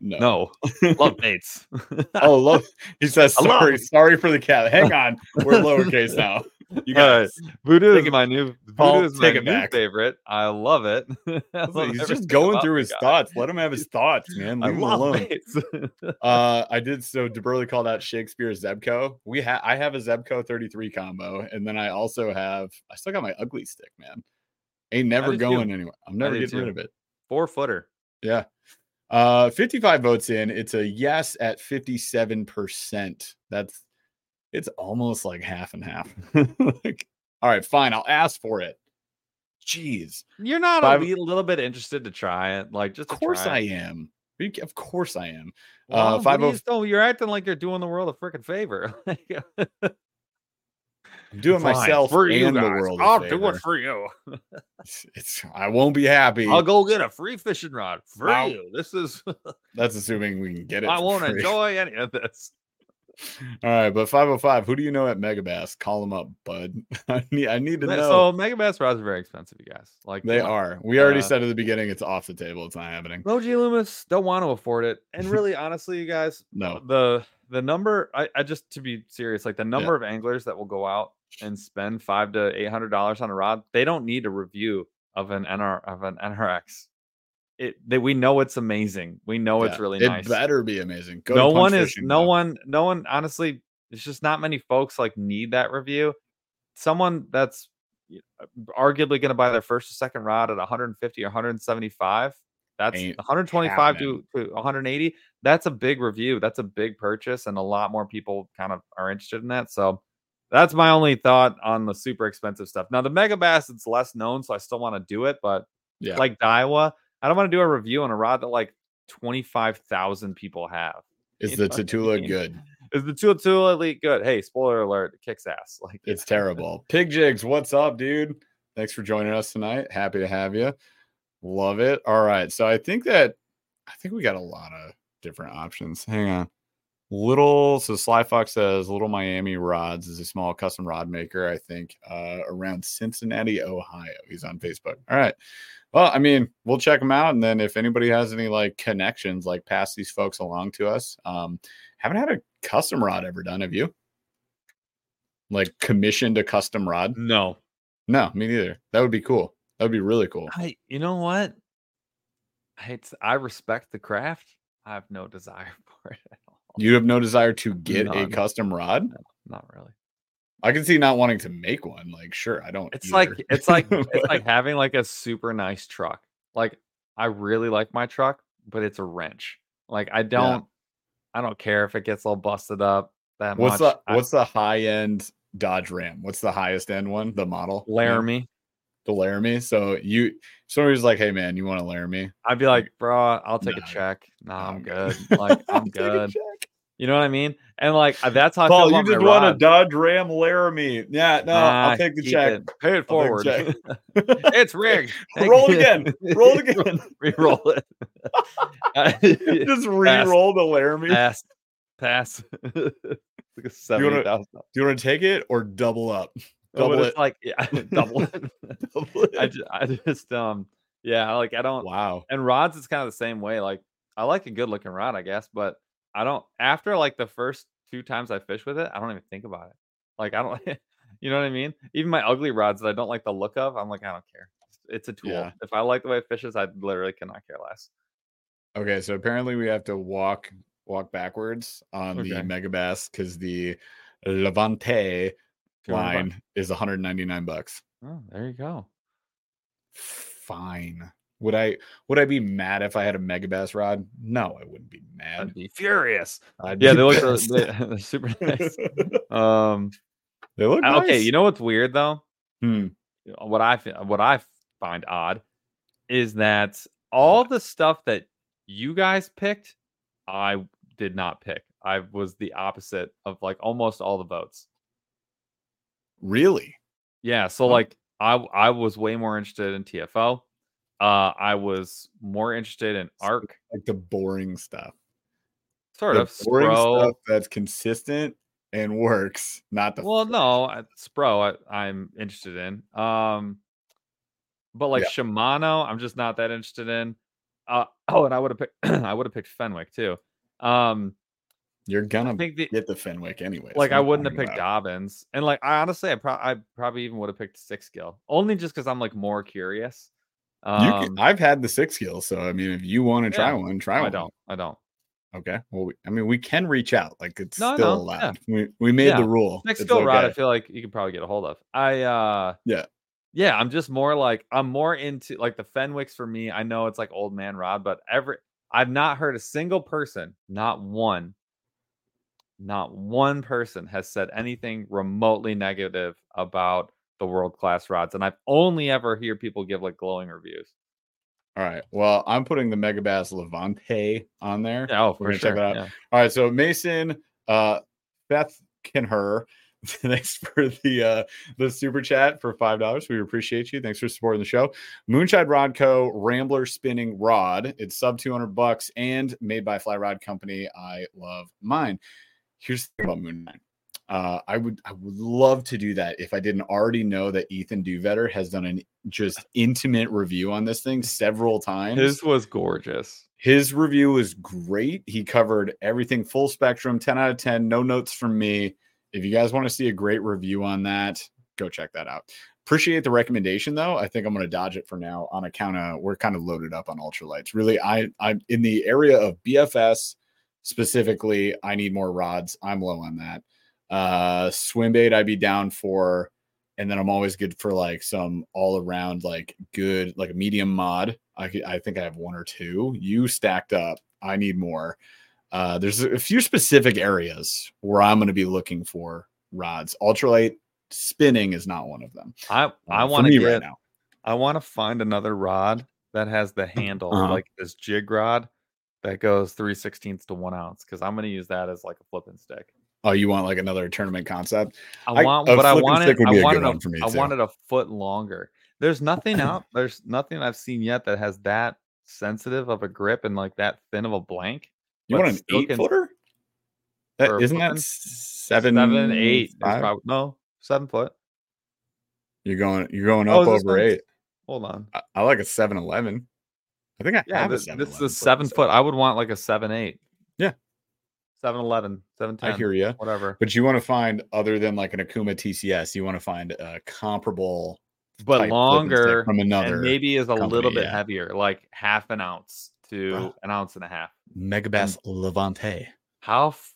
No. no, love mates. Oh, love. He says sorry. Sorry for the cat. Hang on. We're lowercase now. You All right. guys. Voodoo is my new Paul, Voodoo is my new back. favorite. I love it. I love He's just going through his guy. thoughts. Let him have his thoughts, man. I Leave him alone. Uh, I did so. DeBurley called out Shakespeare Zebco. We have I have a Zebco 33 combo, and then I also have I still got my Ugly Stik, man. Ain't never do too. going anywhere. I'm never getting rid of it. Four footer. Yeah. Uh 55 votes in. It's a yes at 57%. That's it's almost like half and half. like, all right, fine. I'll ask for it. Jeez. You're not Five- a little bit interested to try it, like just Of course I am. Of course I am. Well, Uh, five you oh- you're acting like you're doing the world a freaking favor. I'm doing Fine, myself for you and the guys. world. I'll do it for you. It's, I won't be happy. I'll go get a free fishing rod for you. This is That's assuming we can get it. I won't free. enjoy any of this. All right, but 505. Who do you know at Megabass? Call them up, bud. I need I need to Ma- know. So Megabass rods are very expensive, you guys. Like they are. We already Uh, said at the beginning it's off the table. It's not happening. Roji Loomis don't want to afford it. And really, honestly, you guys, No. the the number I, I just to be serious, like the number of anglers that will go out and spend five to eight hundred dollars on a rod, they don't need a review of an NR of an NRX. It they, we know it's amazing. We know it's Yeah, really it nice. better be amazing. Go no one is no Hub. one no one honestly It's just not many folks like need that review someone that's uh, arguably going to buy their first or second rod at 150 or 175 that's Ain't 125 to, to 180 that's a big review that's a big purchase and a lot more people kind of are interested in that so that's my only thought on the super expensive stuff now the Megabass it's less known so i still want to do it but Yeah. like Daiwa, I don't want to do a review on a rod that like 25,000 people have. Is you the Tatula good? Is the Tula Tula Elite good? Hey, spoiler alert, it kicks ass. Like It's terrible. Pig Jigs, what's up, dude? Thanks for joining us tonight. Happy to have you. Love it. All right. So I think that I think we got a lot of different options. Hang on. Little so Sly Fox says Little Miami Rods is a small custom rod maker, I think, uh, around Cincinnati, Ohio. He's on Facebook. All right. Well, I mean, we'll check them out. And then if anybody has any like connections, like pass these folks along to us. Um, haven't had a custom rod ever done, have you? Like commissioned a custom rod? no. No, me neither. That would be cool. That would be really cool. I you know what? I it's, I respect the craft. I have no desire for it at all. You have no desire to get a custom rod? Not really. I can see not wanting to make one. Like, sure, I don't. It's either. like it's like it's like having like a super nice truck. Like I really like my truck, but it's a wrench. Like I don't I don't care if it gets all busted up that what's much. the what's the high end Dodge Ram? What's the highest end one? The model? Laramie? The Laramie. So you somebody's like, hey man, you want a Laramie? I'd be like, bro, I'll take Nah. a check. Nah, I'm good. Like I'm good. You know what I mean? And like uh, that's how Paul, you just want a. Dodge Ram Laramie. Yeah, no, Nah, I'll take the check. it. Pay it forward. it's rigged. Roll it again. Roll it again. Re-roll it. just re-roll the Laramie. pass. Pass. like a seventy thousand. Do you want to take it or double up? Double it's it. like yeah, double it. Double it. I just, I just um yeah, like I don't wow. and rods is kind of the same way. Like I like a good looking rod, I guess, but I don't after like the first two times I fish with it, I don't even think about it. Like I don't you know what I mean? Even my ugly rods that I don't like the look of, I'm like, I don't care. It's a tool. Yeah. If I like the way it fishes, I literally cannot care less. Okay, so apparently we have to walk walk backwards on the Okay. Megabass because the Levante 200 bucks. line is 199 bucks. Oh, there you go. Fine. Would I would I be mad if I had a Megabass rod? No, I wouldn't be mad. I'd be furious. I'd Yeah, be they look pissed. they, they're super nice. Um they look uh, okay, nice. you know what's weird though? Hmm. what I fi- what I find odd is that all the stuff that you guys picked, I did not pick. I was the opposite of like almost all the votes. Really? Yeah, so Oh. like I I was way more interested in TFO. Uh, I was more interested in Ark, Like the boring stuff. sort the of boring Spro. stuff that's consistent and works, not the Well, no, I- Spro I, I'm interested in. Um, but like Yeah. Shimano, I'm just not that interested in. Uh, oh, and I would have picked I would have picked Fenwick too. Um, you're gonna the get the Fenwick anyway. like I wouldn't have picked Dobyns, and like I honestly, I, pro- I probably even would have picked six gill, only just because I'm like more curious. You Um, can, I've had the six gill, so I mean, if you want to try Yeah. one, try I one. don't, I don't. Okay. Well, we, I mean, we can reach out. Like it's No, still know, allowed. yeah. We we made Yeah. the rule. It's skill rod, I feel like you could probably get a hold of. I uh Yeah. yeah, I'm just more like I'm more into like the Fenwicks for me. I know it's like old man rod, but every I've not heard a single person, not one, not one person has said anything remotely negative about the world class rods, and I've only ever hear people give like glowing reviews. All right. Well, I'm putting the Megabass Levante on there. Oh, We're for gonna check sure. that out. yeah. All right. So Mason, uh, Beth Kinher, thanks for the uh the super chat for five dollars. We appreciate you. Thanks for supporting the show. Moonshine Rod Co. Rambler spinning rod. It's sub 200 bucks and made by Fly Rod Company. I love mine. Here's the thing about Moonshine. Uh, I would I would love to do that if I didn't already know that Ethan Duvetter has done an just intimate review on this thing several times His was gorgeous. his review was great. He covered everything full spectrum, 10 out of 10, no notes from me. If you guys want to see a great review on that, go check that out. Appreciate the recommendation though. I think I'm going to dodge it for now on account of we're kind of loaded up on ultralights. Really, I I'm in the area of BFS specifically. I need more rods. I'm low on that. Uh swim bait I'd be down for and then I'm always good for like some all around like good like a medium mod. I could, I think I have one or two. You stacked up. I need more. Uh, there's a few specific areas where I'm going to be looking for rods. Ultralight spinning is not one of them. I uh, I for want to right now. I want to find another rod that has the handle Uh-huh. like this jig rod that goes three sixteenths to one ounce because I'm going to use that as like a flipping stick. Oh, you want like another tournament concept? I I- want, a but I wanted, I be a good wanted, a, for me, I too. wanted a foot longer. There's nothing out. There's nothing I've seen yet that has that sensitive of a grip and like that thin of a blank. You want an eight can- footer? That isn't that seven, seven, eight. five? no, seven foot. You're going. You're going Oh, up this over eight. Hold on. I, I like a seven eleven. I think I Yeah, have this, a this is a seven foot. I would want like a seven eight. Yeah. Seven eleven, seven ten. I hear you. Whatever. But you want to find other than like an Okuma TCS, you want to find a comparable, But type flipping stick longer from another and maybe is a company, little bit yeah. heavier, like half an ounce to Wow. an ounce and a half. Megabass Levante. How? F-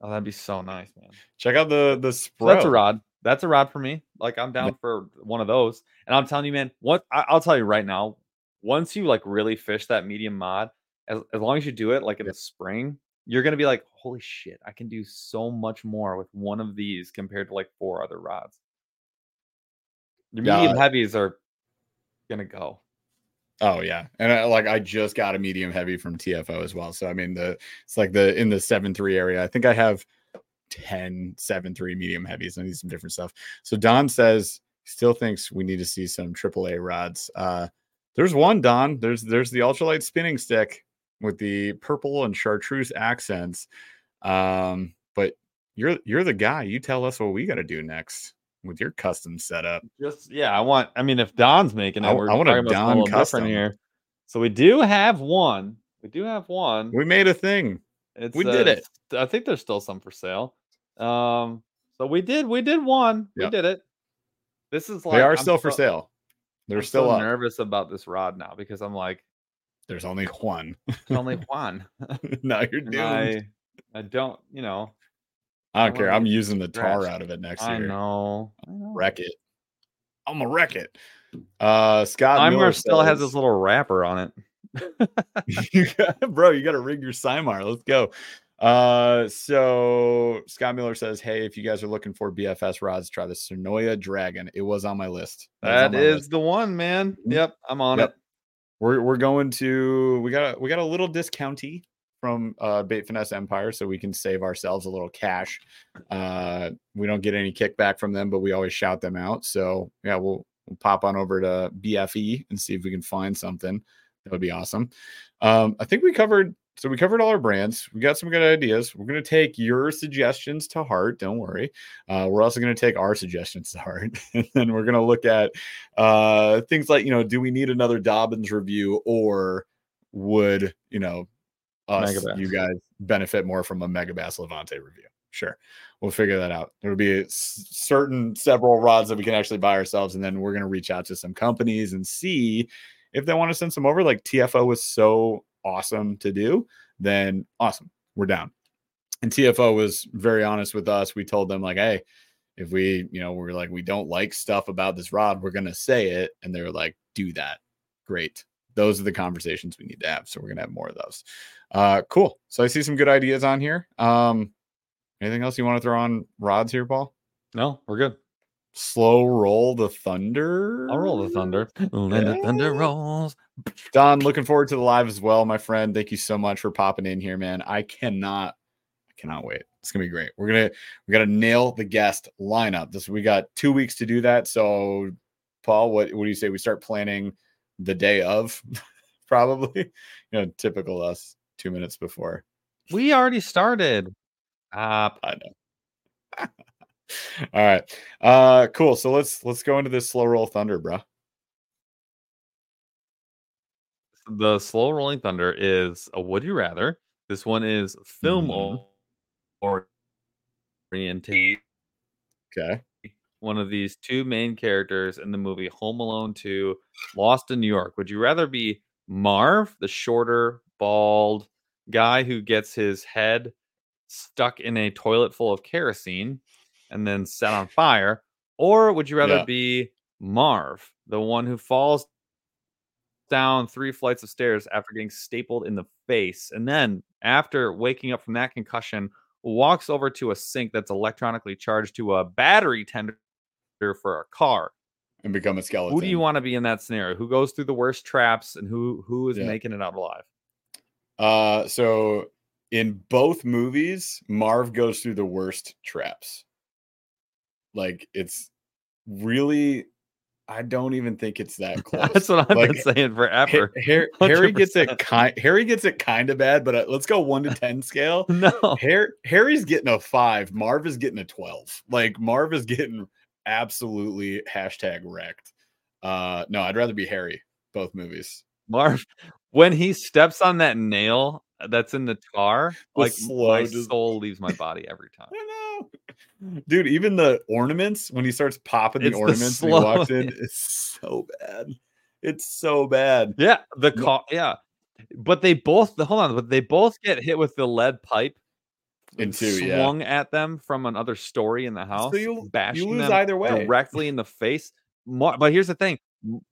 oh, that'd be so nice, man. Check out the the So that's a rod. That's a rod for me. Like I'm down for one of those. And I'm telling you, man, what I, I'll tell you right now, once you like really fish that medium mod, as, as long as you do it like in the spring, you're gonna be like, holy shit, I can do so much more with one of these compared to like four other rods. Your Yeah, medium heavies are gonna go. Oh yeah, and I, like I just got a medium heavy from TFO as well. So I mean the it's like the in the seven three area. I think I have 10 7 3 medium heavies. I need some different stuff. So Don says still thinks we need to see some AAA rods. Uh there's one Don. There's there's the ultralight spinning stick with the purple and chartreuse accents. Um, but you're you're the guy. You tell us what we got to do next with your custom setup. Just yeah, I want. I mean, if Don's making it, I- I want a Don different custom. here. So we do have one. We do have one. We made a thing. It's, we did uh, it. I think there's still some for sale. Um, so we did. We did one. Yep. We did it. This is like they are I'm still for so- sale. They're I'm still so up. nervous about this rod now because I'm like, There's only one. there's only one. now you're doomed. I, I don't. You know. I don't I care. I'm using the tar out of it next I year. know. I know. Wreck it. I'm gonna wreck it. Uh Scott Miller still has this little wrapper on it. you got, bro, you got to rig your Simar. Let's go. Uh, so Scott Miller says, "Hey, if you guys are looking for BFS rods, try the Tsurinoya Dragon. It was on my list. That my is list. the one, man. Mhm. Yep, I'm on Yep. it. We're we're going to we got a, we got a little discounty from uh Bait Finesse Empire, so we can save ourselves a little cash. Uh, we don't get any kickback from them, but we always shout them out. So yeah, we'll, we'll pop on over to BFE and see if we can find something. That would be awesome. Um, I think we covered so we covered all our brands. We got some good ideas. We're gonna take your suggestions to heart. Don't worry. Uh, we're also gonna take our suggestions to heart, and then we're gonna look at uh things like you know, do we need another Dobyns review, or would you know us Megabass. you guys benefit more from a Megabass Levante review? Sure, we'll figure that out. There'll be certain several rods that we can actually buy ourselves, and then we're gonna reach out to some companies and see if they want to send some over. Like TFO was so awesome to do, then awesome, we're down. And TFO was very honest with us. We told them like, hey, if we, you know, we're like, we don't like stuff about this rod, we're gonna say it, and they're like, do that. Great. Those are the conversations we need to have. So we're gonna have more of those. Uh, cool. So I see some good ideas on here. Um, anything else you want to throw on rods here, Paul? No, we're good. Slow roll the thunder. I'll roll the thunder. When the thunder rolls. Don, looking forward to the live as well, my friend. Thank you so much for popping in here, man. I cannot, I cannot wait. It's gonna be great. We're gonna we gotta nail the guest lineup. This we got two weeks to do that. So, Paul, what what do you say? We start planning the day of, probably. You know, typical us. Two minutes before. We already started. Ah, I know. All right. Uh cool. So let's let's go into this slow roll thunder, bro. The slow rolling thunder is a would you rather. This one is film Mhm. or orientate. Okay. One of these two main characters in the movie Home Alone 2, Lost in New York. Would you rather be Marv, the shorter, bald guy who gets his head stuck in a toilet full of kerosene and then set on fire? Or would you rather Yeah. be Marv, the one who falls down three flights of stairs after getting stapled in the face and then after waking up from that concussion walks over to a sink that's electronically charged to a battery tender for a car And become a skeleton. who do you want to be in that scenario who goes through the worst traps and who who is Yeah. making it out alive Uh, so in both movies, Marv goes through the worst traps. Like it's really, I don't even think it's that close. that's what i've Like, been saying forever Har- Harry gets it kind. Harry gets it kind of bad, but uh, let's go one to ten scale. no Harry, Harry's getting a five. Marv is getting a twelve. Like Marv is getting absolutely hashtag wrecked. Uh, no, I'd rather be Harry. Both movies. marv when he steps on that nail that's in the tar like slow my just- soul leaves my body every time. Dude, even the ornaments when he starts popping the It's the ornaments when he walks in, it's so bad. It's so bad. Yeah, the car. Yeah, but they both hold on, but they both get hit with the lead pipe In two, yeah. swung at them from another story in the house, you- bashing you lose them either way. directly in the face. Mar- but here's the thing: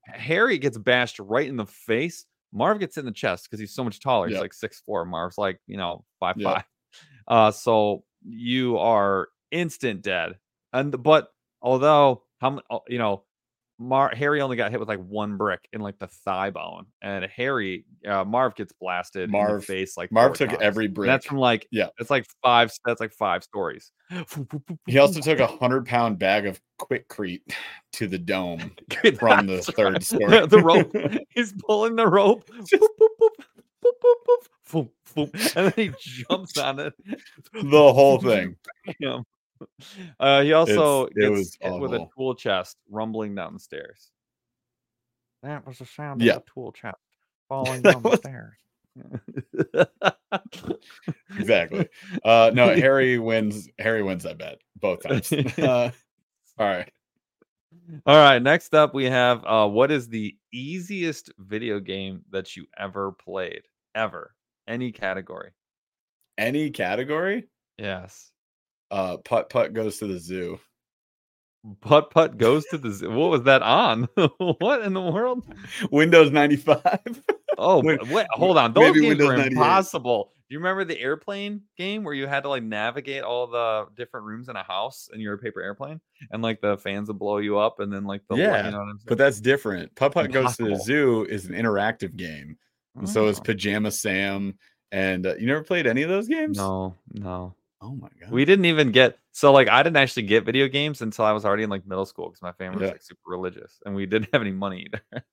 Harry gets bashed right in the face. Marv gets in the chest because he's so much taller. He's like six four. Marv's like you know five Yep. five. Uh, so you are instant dead. And but although how uh, you know Mar- Harry only got hit with like one brick in like the thigh bone, and Harry uh, Marv gets blasted in Marv- the face like Marv took times. every And brick. that's from like Yeah. it's like five. That's like five stories. He also took a hundred pound bag of quickcrete to the dome from the that's third right. story. the rope. He's pulling the rope. Boop, boop, boop, boop, boop, boop, and then he jumps on it. the whole thing. Bam. Uh, he also It's- it gets hit with a tool chest rumbling down the stairs. That was the sound Yeah. of a tool chest falling down the stairs. Exactly. Uh, no, Harry wins. Harry wins that bet both times. Uh, all right. All right. Next up, we have uh, what is the easiest video game that you ever played? Ever. Any category. Any category? Yes. Uh, putt putt goes to the zoo. Putt putt goes to the. zoo. What was that on? what in the world? Windows ninety five. Oh, wait, hold on. Those games Windows were 98. impossible. Do you remember the airplane game where you had to like navigate all the different rooms in a house and you're a paper airplane and like the fans would blow you up and then like the Yeah, you know but that's different. Putt putt goes to the zoo is an interactive game, and so is Oh, Pajama Sam. And uh, you never played any of those games? no, no. Oh my god. We didn't even get so like I didn't actually get video games until I was already in like middle school because my family was like super religious and we didn't have any money either.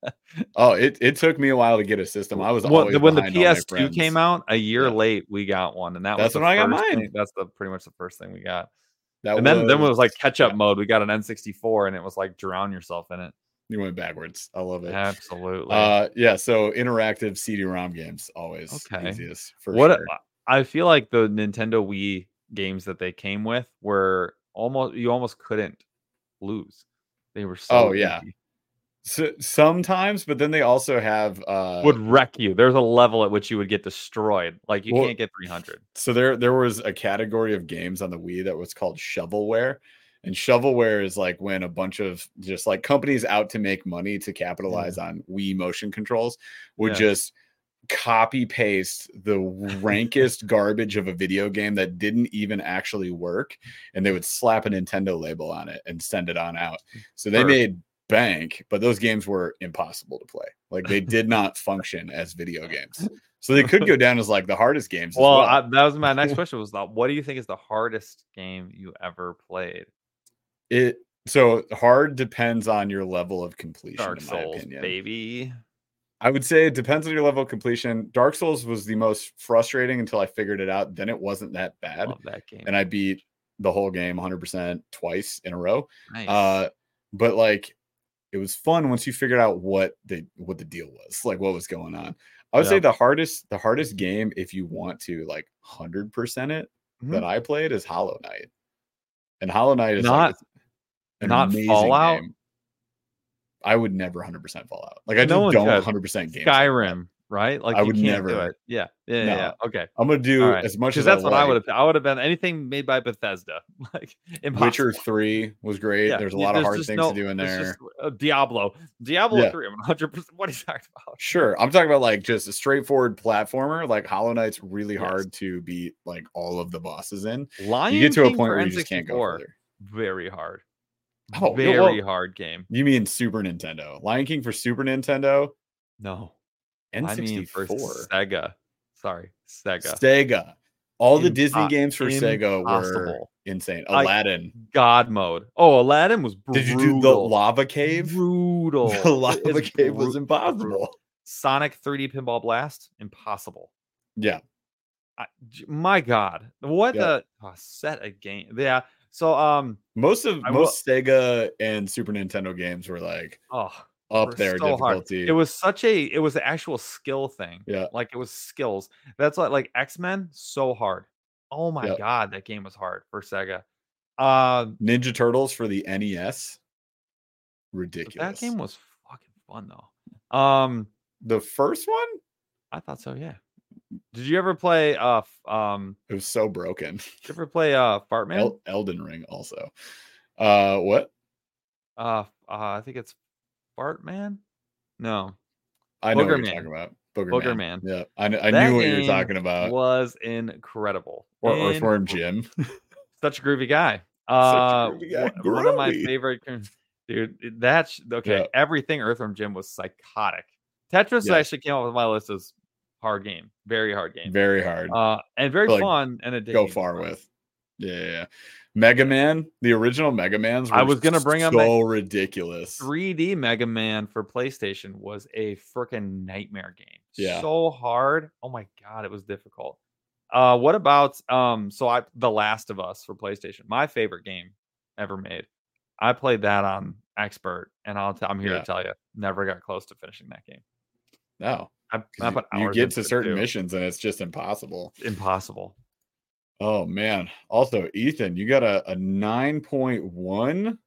Oh, it, it took me a while to get a system. I was When- always when the behind all my PS2 came out a year Yeah. late, we got one, and that That's was when I got mine. thing- that's the pretty much the first thing we got. That and then then it was like catch up yeah, mode. We got an N64, and it was like drown yourself in it. You went backwards. I love it. Absolutely. Uh, yeah. So interactive CD-ROM games always Okay. easiest for what sure. I feel like the Nintendo Wii games that they came with were almost you almost couldn't lose. They were so Oh, yeah. easy. So, sometimes, but then they also have uh would wreck you. There's a level at which you would get destroyed. Like you Well, can't get 300. so there there was a category of games on the Wii that was called shovelware. And shovelware is like when a bunch of just like companies out to make money to capitalize on Wii motion controls would Yeah. just copy paste the rankest garbage of a video game that didn't even actually work and they would slap a Nintendo label on it and send it on out. So they Sure. made bank, but those games were impossible to play. Like they did not function as video games. So they could go down as like the hardest games. Well, well. I, that was my next question. Was that what do you think is the hardest game you ever played? It so hard depends on your level of completion, Dark in my Souls, opinion. baby. I would say it depends on your level of completion. Dark Souls was the most frustrating until I figured it out. Then it wasn't that bad, Love that game. and I beat the whole game 100% twice in a row. nice. Uh, but like, it was fun once you figured out what the what the deal was, like what was going on. I would say the hardest the hardest game if you want to like 100% it Mhm. that I played is Hollow Knight, and Hollow Knight is Not- like, not Fallout? game. I would never 100% Fallout. Like I just No one don't could. 100% games. like that. Skyrim, right? Like I you would can't never- do it. Yeah, yeah, No. yeah. Okay. I'm gonna do All right. as much as that's I what I would have. I would have been anything made by Bethesda. Like impossible. Witcher Three was great. Yeah, There's a lot of hard things no- to do in there's there. just, uh, Diablo, Diablo Yeah. three. I'm 100. percent What are you talking about? Sure, I'm talking about like just a straightforward platformer. Like Hollow Knight's really Yes. hard to beat like all of the bosses in. Lion you get to a point where you just can't go further. Very hard. Oh, very well- hard game. You mean Super Nintendo? Lion King for Super Nintendo? No, N64. I mean for Sega. Sorry, Sega. Sega. All the Disney Impo- games for Sega were impossible. insane. I- Aladdin. God mode. Oh, Aladdin was brutal. Did you do the lava cave? Brutal. The lava It's cave was impossible. Sonic 3D Pinball Blast. Impossible. Yeah. I, my God, what Yeah. a, a set of game. Yeah. So um. Most of I will- most Sega and Super Nintendo games were like Oh, up there so hard. difficulty. it was such a. It was an actual skill thing. Yeah. Like it was skills. That's like like X Men. So hard. Oh my. God, that game was hard for Sega. Uh, Ninja Turtles for the NES. Ridiculous. that game was fucking fun though. Um, the first one, I thought so. Yeah. Did you ever play? Uh, um, it was so broken. did you ever play? Uh, Fartman. El- Elden Ring also. Uh what? uh, uh, I think it's Fartman. No, I know what you're Man. talking about. Booger, Booger Man. Man. Yeah. I, I That knew what you were talking about. was incredible. Or Earthworm Jim. Such a groovy guy. Uh, groovy guy. one- one of my favorite. dude. That's okay. Yeah. Everything Earthworm Jim was psychotic. Tetris actually came up with my list as hard game, very hard game, Very hard. uh, and very Like, fun and a Go far with. Yeah. Mega Man, the original Mega Man's. I was gonna bring up so ridiculous. 3D Mega Man for PlayStation was a freaking nightmare game. Yeah. So hard. Oh my god, it was difficult. Uh what about um so I The Last of Us for PlayStation, my favorite game ever made. I played that on expert and I'll t- I'm here Yeah. to tell you, never got close to finishing that game. No, I, I put you, you get to certain too. missions and it's just impossible. Impossible. Oh man. Also, Ethan, you got a, a 9.1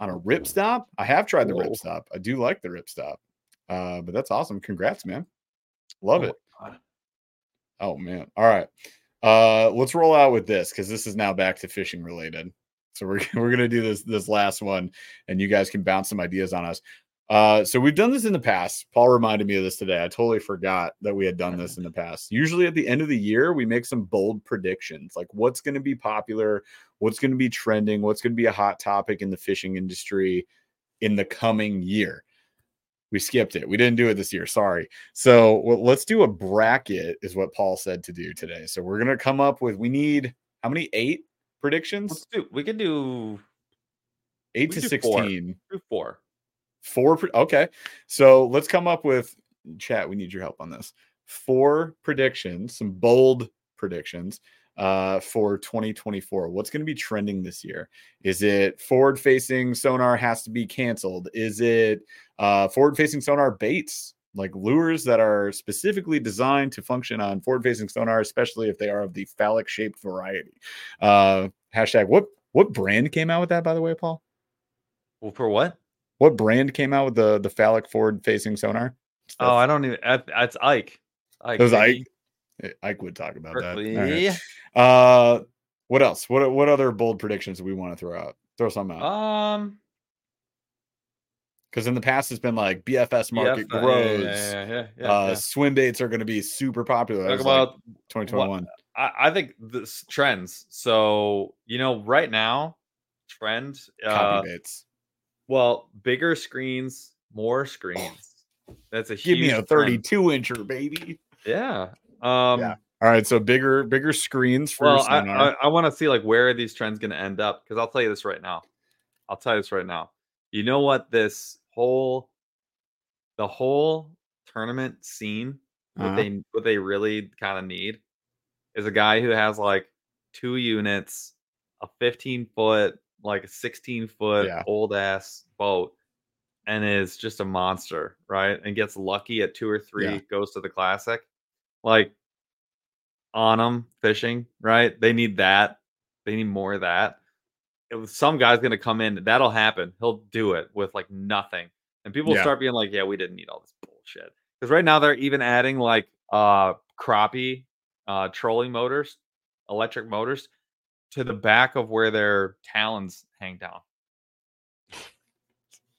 on a rip stop. I have tried the Whoa. rip stop. I do like the rip stop. Uh, but that's awesome. Congrats, man. Love Oh it. God. Oh man. All right. Uh let's roll out with this because this is now back to fishing related. So we're we're gonna do this this last one and you guys can bounce some ideas on us. Uh so we've done this in the past. Paul reminded me of this today. I totally forgot that we had done this in the past. Usually at the end of the year, we make some bold predictions like what's gonna be popular, what's gonna be trending, what's gonna be a hot topic in the fishing industry in the coming year. We skipped it. We didn't do it this year. Sorry. So well, let's do a bracket, is what Paul said to do today. So we're gonna come up with. We need how many? Eight predictions. Let's do we could do Eight we to do four. sixteen. do four. Four. pre- okay. So let's come up with chat. We need your help on this. Four predictions. Some bold predictions uh, for 2024. What's going to be trending this year? Is it forward facing sonar has to be canceled? Is it uh, forward facing sonar baits? Like lures that are specifically designed to function on forward facing sonar, especially if they are of the phallic shaped variety. Uh, hashtag what what brand came out with that, by the way, Paul? Well, for what? What brand came out with the the phallic forward facing sonar? Oh, I don't even that's Ike. Ike. It was. Ike. Eh, Ike would talk about that. All right. Uh, what else? What what other bold predictions do we want to throw out? Throw some out Um because in the past it's been like BFS market BF, grows. Yeah, yeah, yeah, uh, swim baits are going to be super popular. Talk like about 2021. I, I think this trends. So you know, right now, trend. Uh, Copy baits. Well, bigger screens, more screens. That's a Give huge me a trend. 32 incher, baby. Yeah. Um, Yeah. All right, so bigger bigger screens for well, I. I, I want to see like where are these trends going to end up? Because I'll tell you this right now. I'll tell you this right now. You know what? This whole, the whole tournament scene, what Uh-huh. they what they really kind of need is a guy who has like two units, a 15 foot, like a 16 foot Yeah. old ass boat, and is just a monster, right? And gets lucky at two or three, Yeah. goes to the classic. Like on them fishing, right? They need that. They need more of that. It some guy's gonna come in. That'll happen. He'll do it with like nothing, and people Yeah. start being like, "Yeah, we didn't need all this bullshit." Because right now they're even adding like uh crappie, uh trolling motors, electric motors, to the back of where their talons hang down.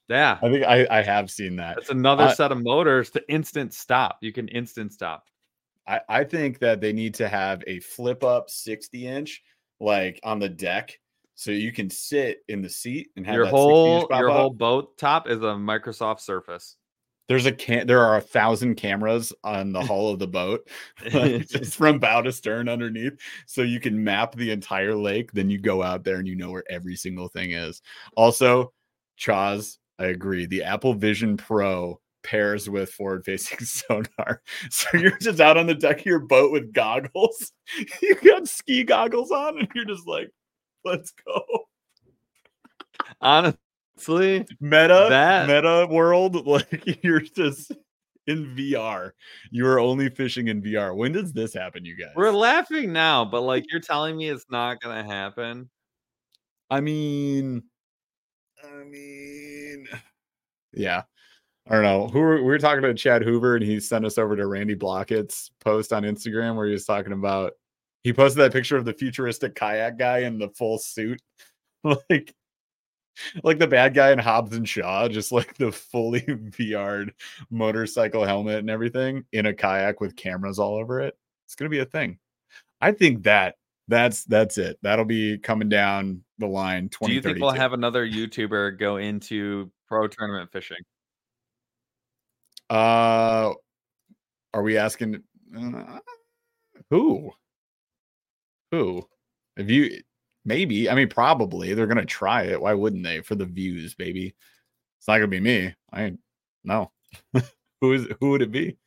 Yeah, I think I, I have seen that. It's another I- set of motors to instant stop. You can instant stop. I, I think that they need to have a flip up 60 inch like on the deck so you can sit in the seat and have Your whole your up. whole boat top is a Microsoft Surface. There's a can there are a thousand cameras on the hull of the boat, like, just from bow to stern underneath. So you can map the entire lake. Then you go out there and you know where every single thing is. Also, Chaz, I agree. The Apple Vision Pro pairs with forward facing sonar. So you're just out on the deck of your boat with goggles. You got ski goggles on, and you're just like, let's go. Honestly, meta That- meta world like you're just in VR. You are only fishing in VR. When does this happen, you guys? we're laughing now, but like you're telling me it's not gonna happen. I mean, I mean, yeah. I don't know. Who were, we were talking to Chad Hoover, and he sent us over to Randy Blaukat's post on Instagram where he was talking about. He posted that picture of the futuristic kayak guy in the full suit, like, like the bad guy in Hobbs and Shaw, just like the fully VR'd motorcycle helmet and everything in a kayak with cameras all over it. It's gonna be a thing. I think that that's that's it. That'll be coming down the line. Do you think we'll have another YouTuber go into pro tournament fishing? Uh, are we asking uh, who? Who? If you maybe, I mean, probably they're gonna try it. Why wouldn't they? For the views, baby. It's not gonna be me. I no. who is who would it be?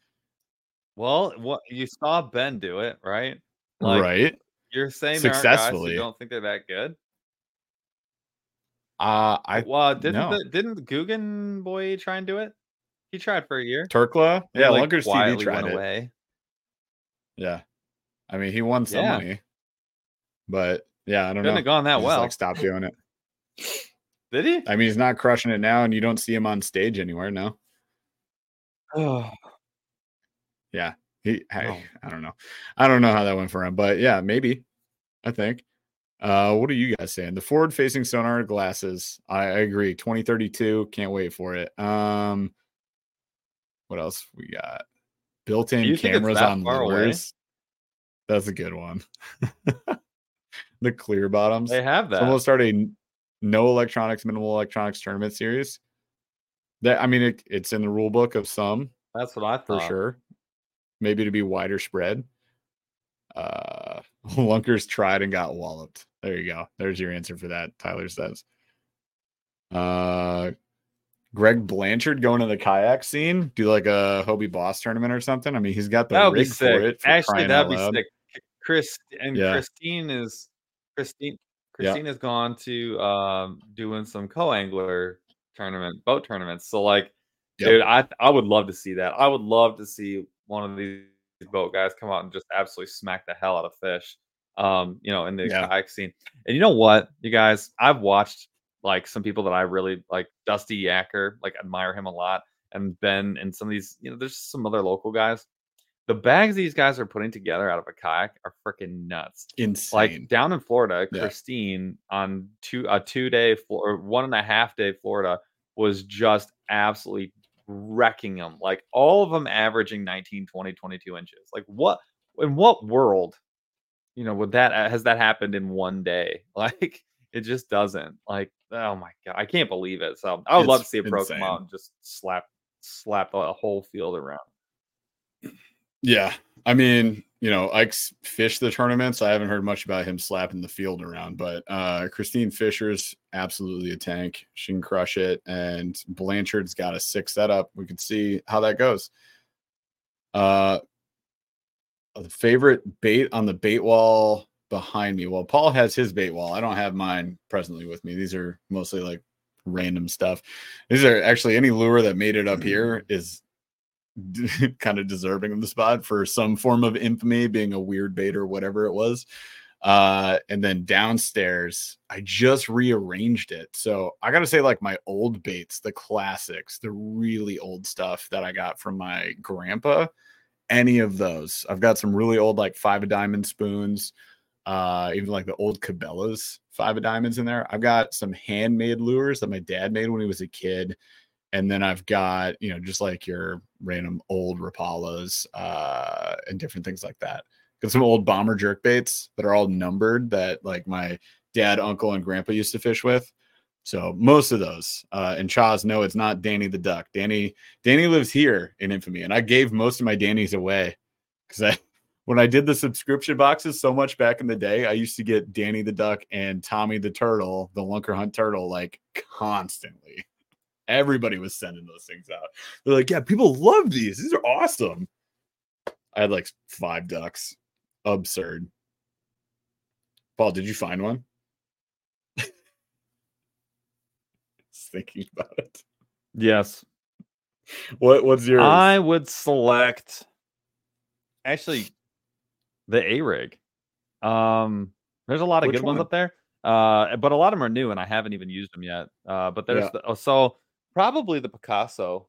Well, what you saw Ben do it, right? Like, right. You're saying successfully. you don't think they're that good? Uh I well didn't no. the, didn't Guggen boy try and do it? He tried for a year. Turkla, yeah, like, Lunkers TV tried it. Away. Yeah, I mean he won some yeah. money, but yeah, I don't Couldn't know. Have gone that well. Like stop doing it. Did he? I mean, he's not crushing it now, and you don't see him on stage anywhere now. Oh, yeah. He, I, oh. I don't know. I don't know how that went for him, but yeah, maybe. I think. Uh, what are you guys saying? The forward facing sonar glasses. I, I, agree. 2032. Can't wait for it. Um, what else we got? Built in cameras on lures. That's a good one. the clear bottoms. They have that. So we'll start a no electronics, minimal electronics tournament series. That I mean, it, it's in the rule book of some. That's what I thought. For sure maybe to be wider spread. Uh, Lunkers tried and got walloped. There you go. There's your answer for that. Tyler says. Uh, Greg Blanchard going to the kayak scene, do like a Hobie BOS tournament or something. I mean, he's got the that rig for it. For Actually, that'd be sick. Chris and yeah. Kristine is Kristine. Kristine has gone to um, doing some co-angler tournament, boat tournaments. So like, yep. dude, I I would love to see that. I would love to see one of these boat guys come out and just absolutely smack the hell out of fish. Um, you know, in the yeah. kayak scene. And you know what, you guys, I've watched like some people that I really like Dusty Yacker, like admire him a lot, and Ben and some of these, you know, there's some other local guys. The bags these guys are putting together out of a kayak are freaking nuts. Insane. Like down in Florida, yeah. Kristine on two a two day or one and a half day Florida was just absolutely wrecking them like all of them averaging 19 20 22 inches like what in what world you know would that has that happened in one day like it just doesn't like oh my god i can't believe it so i would it's love to see a pro insane. come out and just slap slap a whole field around yeah i mean you know, Ike's fished the tournaments. I haven't heard much about him slapping the field around, but uh, Kristine Fischer's absolutely a tank. She can crush it. And Blanchard's got a sick setup. We can see how that goes. Uh, the favorite bait on the bait wall behind me. Well, Paul has his bait wall. I don't have mine presently with me. These are mostly like random stuff. These are actually any lure that made it up here is kind of deserving of the spot for some form of infamy, being a weird bait or whatever it was. Uh, and then downstairs, I just rearranged it. So I got to say, like my old baits, the classics, the really old stuff that I got from my grandpa, any of those. I've got some really old, like five of diamond spoons, uh, even like the old Cabela's five of diamonds in there. I've got some handmade lures that my dad made when he was a kid and then I've got you know just like your random old Rapalas uh, and different things like that. Got some old bomber jerk baits that are all numbered that like my dad, uncle, and grandpa used to fish with. So most of those. Uh, and Chaz, no, it's not Danny the Duck. Danny, Danny lives here in Infamy, and I gave most of my Danny's away because I, when I did the subscription boxes so much back in the day, I used to get Danny the Duck and Tommy the Turtle, the Lunker Hunt Turtle, like constantly. Everybody was sending those things out. They're like, yeah, people love these. These are awesome. I had like five ducks. Absurd. Paul, did you find one? thinking about it. Yes. What what's your I would select actually the A rig. Um there's a lot of Which good one? ones up there. Uh, but a lot of them are new and I haven't even used them yet. Uh, but there's yeah. the, oh, so Probably the Picasso.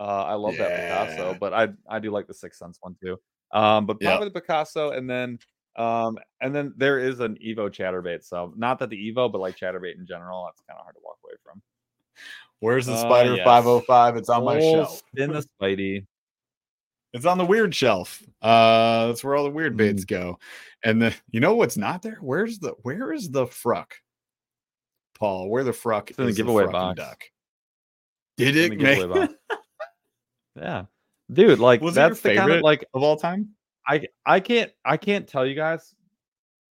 Uh, I love yeah. that Picasso, but I I do like the Six Sense one too. Um, but probably yep. the Picasso, and then um, and then there is an Evo chatterbait. So not that the Evo, but like chatterbait in general, that's kind of hard to walk away from. Where's the uh, Spider uh, yes. 505? It's on my shelf. In the Spidey. It's on the weird shelf. Uh, that's where all the weird baits Mm. go. And the you know what's not there? Where's the where is the fruck? Paul, where the fruck It's in the giveaway frucking box. duck? Did it make. Yeah, dude, like Was that's the kind of favorite? like of all time? I I can't I can't tell you guys.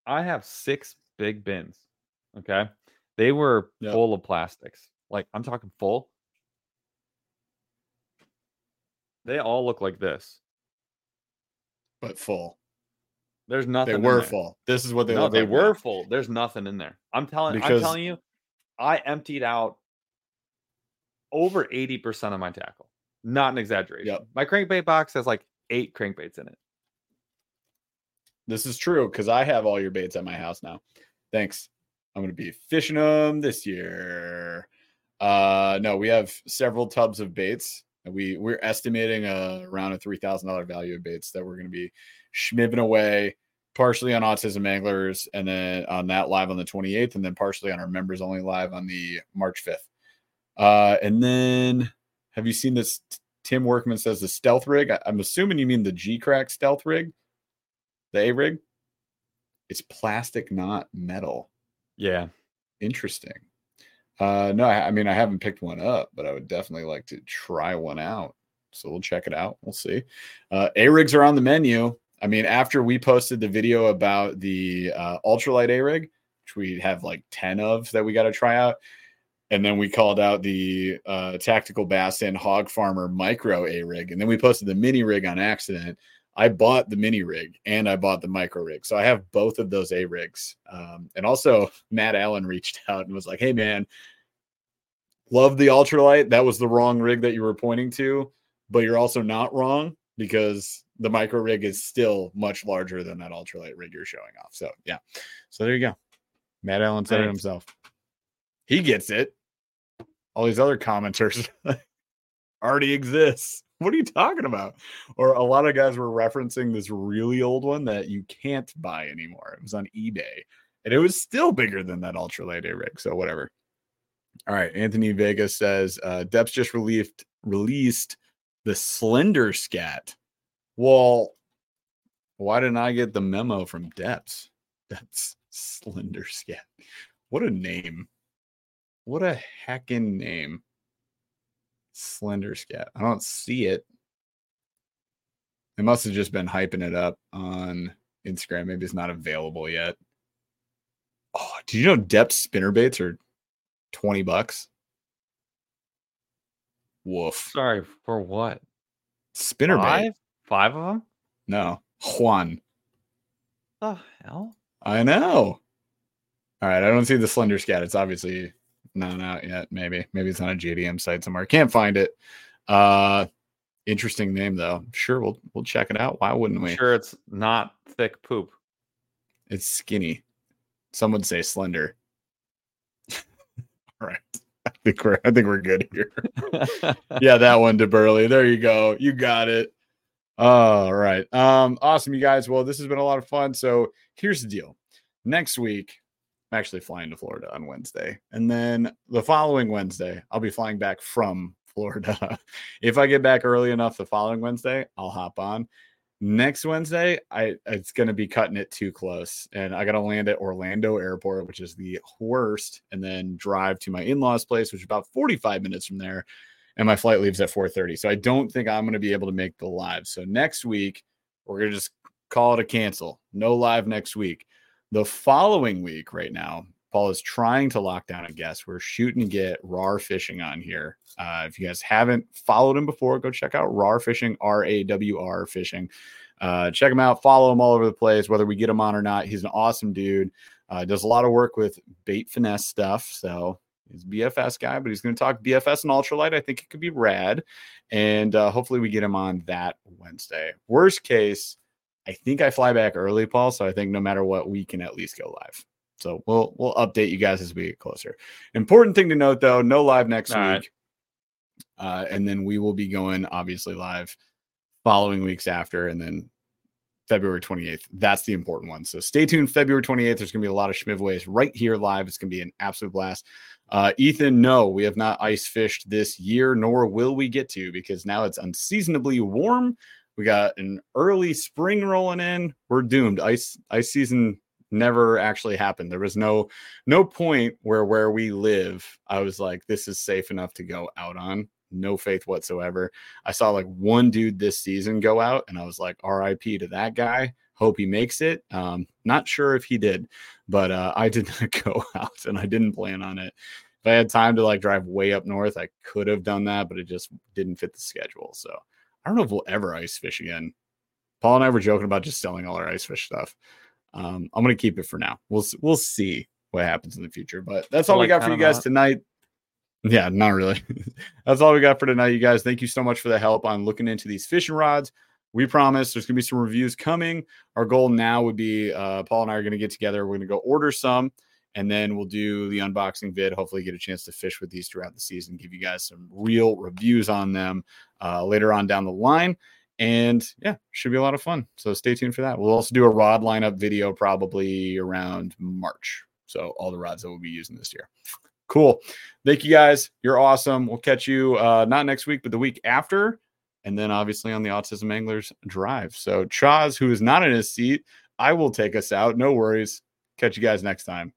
I have six big bins. Okay, they were Yep. full of plastics. Like I'm talking full. They all look like this. But full. There's They nothing. in were full. This is what they no, look they like now. were full. There's nothing in there. I'm telling. I'm telling you, I emptied out over eighty percent of my tackle. Not an exaggeration. Yep. My crankbait box has like eight crankbaits in it. This is true because I have all your baits at my house now. Thanks. I'm going to be fishing them this year. Uh, no, we have several tubs of baits. and We we're estimating a, around a three thousand dollar value of baits that we're going to be schmibbing away, partially on Autism Anglers, and then on that live on the 28th, and then partially on our members only live on the March 5th. Uh, and then have you seen this? Tim Workman says the stealth rig. I, I'm assuming you mean the G Crack stealth rig the A rig. It's plastic, not metal. Yeah. Interesting. Uh, no, I, I mean I haven't picked one up, but I would definitely like to try one out. So we'll check it out. We'll see. Uh, A rigs are on the menu. I mean, after we posted the video about the uh, ultralight A rig, which we have like ten of that we got to try out, and then we called out the uh, tactical bass and hog farmer micro A rig, and then we posted the mini rig on accident. I bought the mini rig and I bought the micro rig. So I have both of those A rigs. Um, and also, Matt Allen reached out and was like, Hey, man, love the ultralight. That was the wrong rig that you were pointing to, but you're also not wrong because the micro rig is still much larger than that ultralight rig you're showing off. So, yeah. So there you go. Matt Allen said it himself. He gets it. All these other commenters already exists. What are you talking about? Or a lot of guys were referencing this really old one that you can't buy anymore. It was on eBay and it was still bigger than that ultralight A rig. So whatever. All right. Anthony Vega says uh Deps just released released the slender scat. Well, why didn't I get the memo from Deps? That's slender scat. What a name. What a heckin' name. Slender Scat. I don't see it. They must have just been hyping it up on Instagram. Maybe it's not available yet. Oh, did you know Deps spinner baits are 20 bucks? Woof. Sorry for what? Spinner bait. Five? Five of them? No. Juan. The hell? I know. All right. I don't see the slender scat. It's obviously not out yet. Maybe. Maybe it's on a JDM site somewhere. Can't find it. Uh interesting name though. Sure, we'll we'll check it out. Why wouldn't I'm we? sure it's not thick poop. It's skinny. Some would say slender. All right. I think we're I think we're good here. yeah, that one to Burly. There you go. You got it. All right. Um, awesome, you guys. Well, this has been a lot of fun. So here's the deal. Next week, I'm actually flying to Florida on Wednesday. And then the following Wednesday, I'll be flying back from Florida. if I get back early enough the following Wednesday, I'll hop on. Next Wednesday, I it's gonna be cutting it too close. And I gotta land at Orlando Airport, which is the worst, and then drive to my in-laws place, which is about 45 minutes from there and my flight leaves at 4:30. So I don't think I'm going to be able to make the live. So next week we're going to just call it a cancel. No live next week. The following week right now, Paul is trying to lock down a guest. We're shooting get RAWR Fishing on here. Uh, if you guys haven't followed him before, go check out RAWR Fishing, R A W R Fishing. Uh, check him out. Follow him all over the place, whether we get him on or not. He's an awesome dude. Uh, does a lot of work with bait finesse stuff. So he's BFS guy, but he's going to talk BFS and ultralight. I think it could be rad. And uh, hopefully we get him on that Wednesday. Worst case, I think I fly back early, Paul. So I think no matter what, we can at least go live. So we'll we'll update you guys as we get closer. Important thing to note though, no live next All week. right. Uh, and then we will be going obviously live following weeks after, and then February 28th. That's the important one. So stay tuned. February 28th. There's going to be a lot of Schmivways right here live. It's going to be an absolute blast. Uh, Ethan, no, we have not ice fished this year, nor will we get to because now it's unseasonably warm. We got an early spring rolling in. We're doomed. Ice ice season never actually happened. There was no no point where where we live, I was like, this is safe enough to go out on. No faith whatsoever. I saw like one dude this season go out, and I was like, RIP to that guy. Hope he makes it. Um, not sure if he did, but uh, I did not go out, and I didn't plan on it. If I had time to like drive way up north, I could have done that, but it just didn't fit the schedule. So I don't know if we'll ever ice fish again. Paul and I were joking about just selling all our ice fish stuff. Um, I'm gonna keep it for now. We'll we'll see what happens in the future, but that's all like, we got for you guys not. tonight. Yeah, not really. that's all we got for tonight, you guys. Thank you so much for the help on looking into these fishing rods. We promise there's gonna be some reviews coming. Our goal now would be uh, Paul and I are gonna get together. We're gonna go order some, and then we'll do the unboxing vid. Hopefully, get a chance to fish with these throughout the season. Give you guys some real reviews on them uh, later on down the line. And yeah, should be a lot of fun. So stay tuned for that. We'll also do a rod lineup video probably around March. So all the rods that we'll be using this year. Cool. Thank you guys. You're awesome. We'll catch you uh, not next week, but the week after. And then obviously on the Autism Anglers Drive. So Chaz, who is not in his seat, I will take us out. No worries. Catch you guys next time.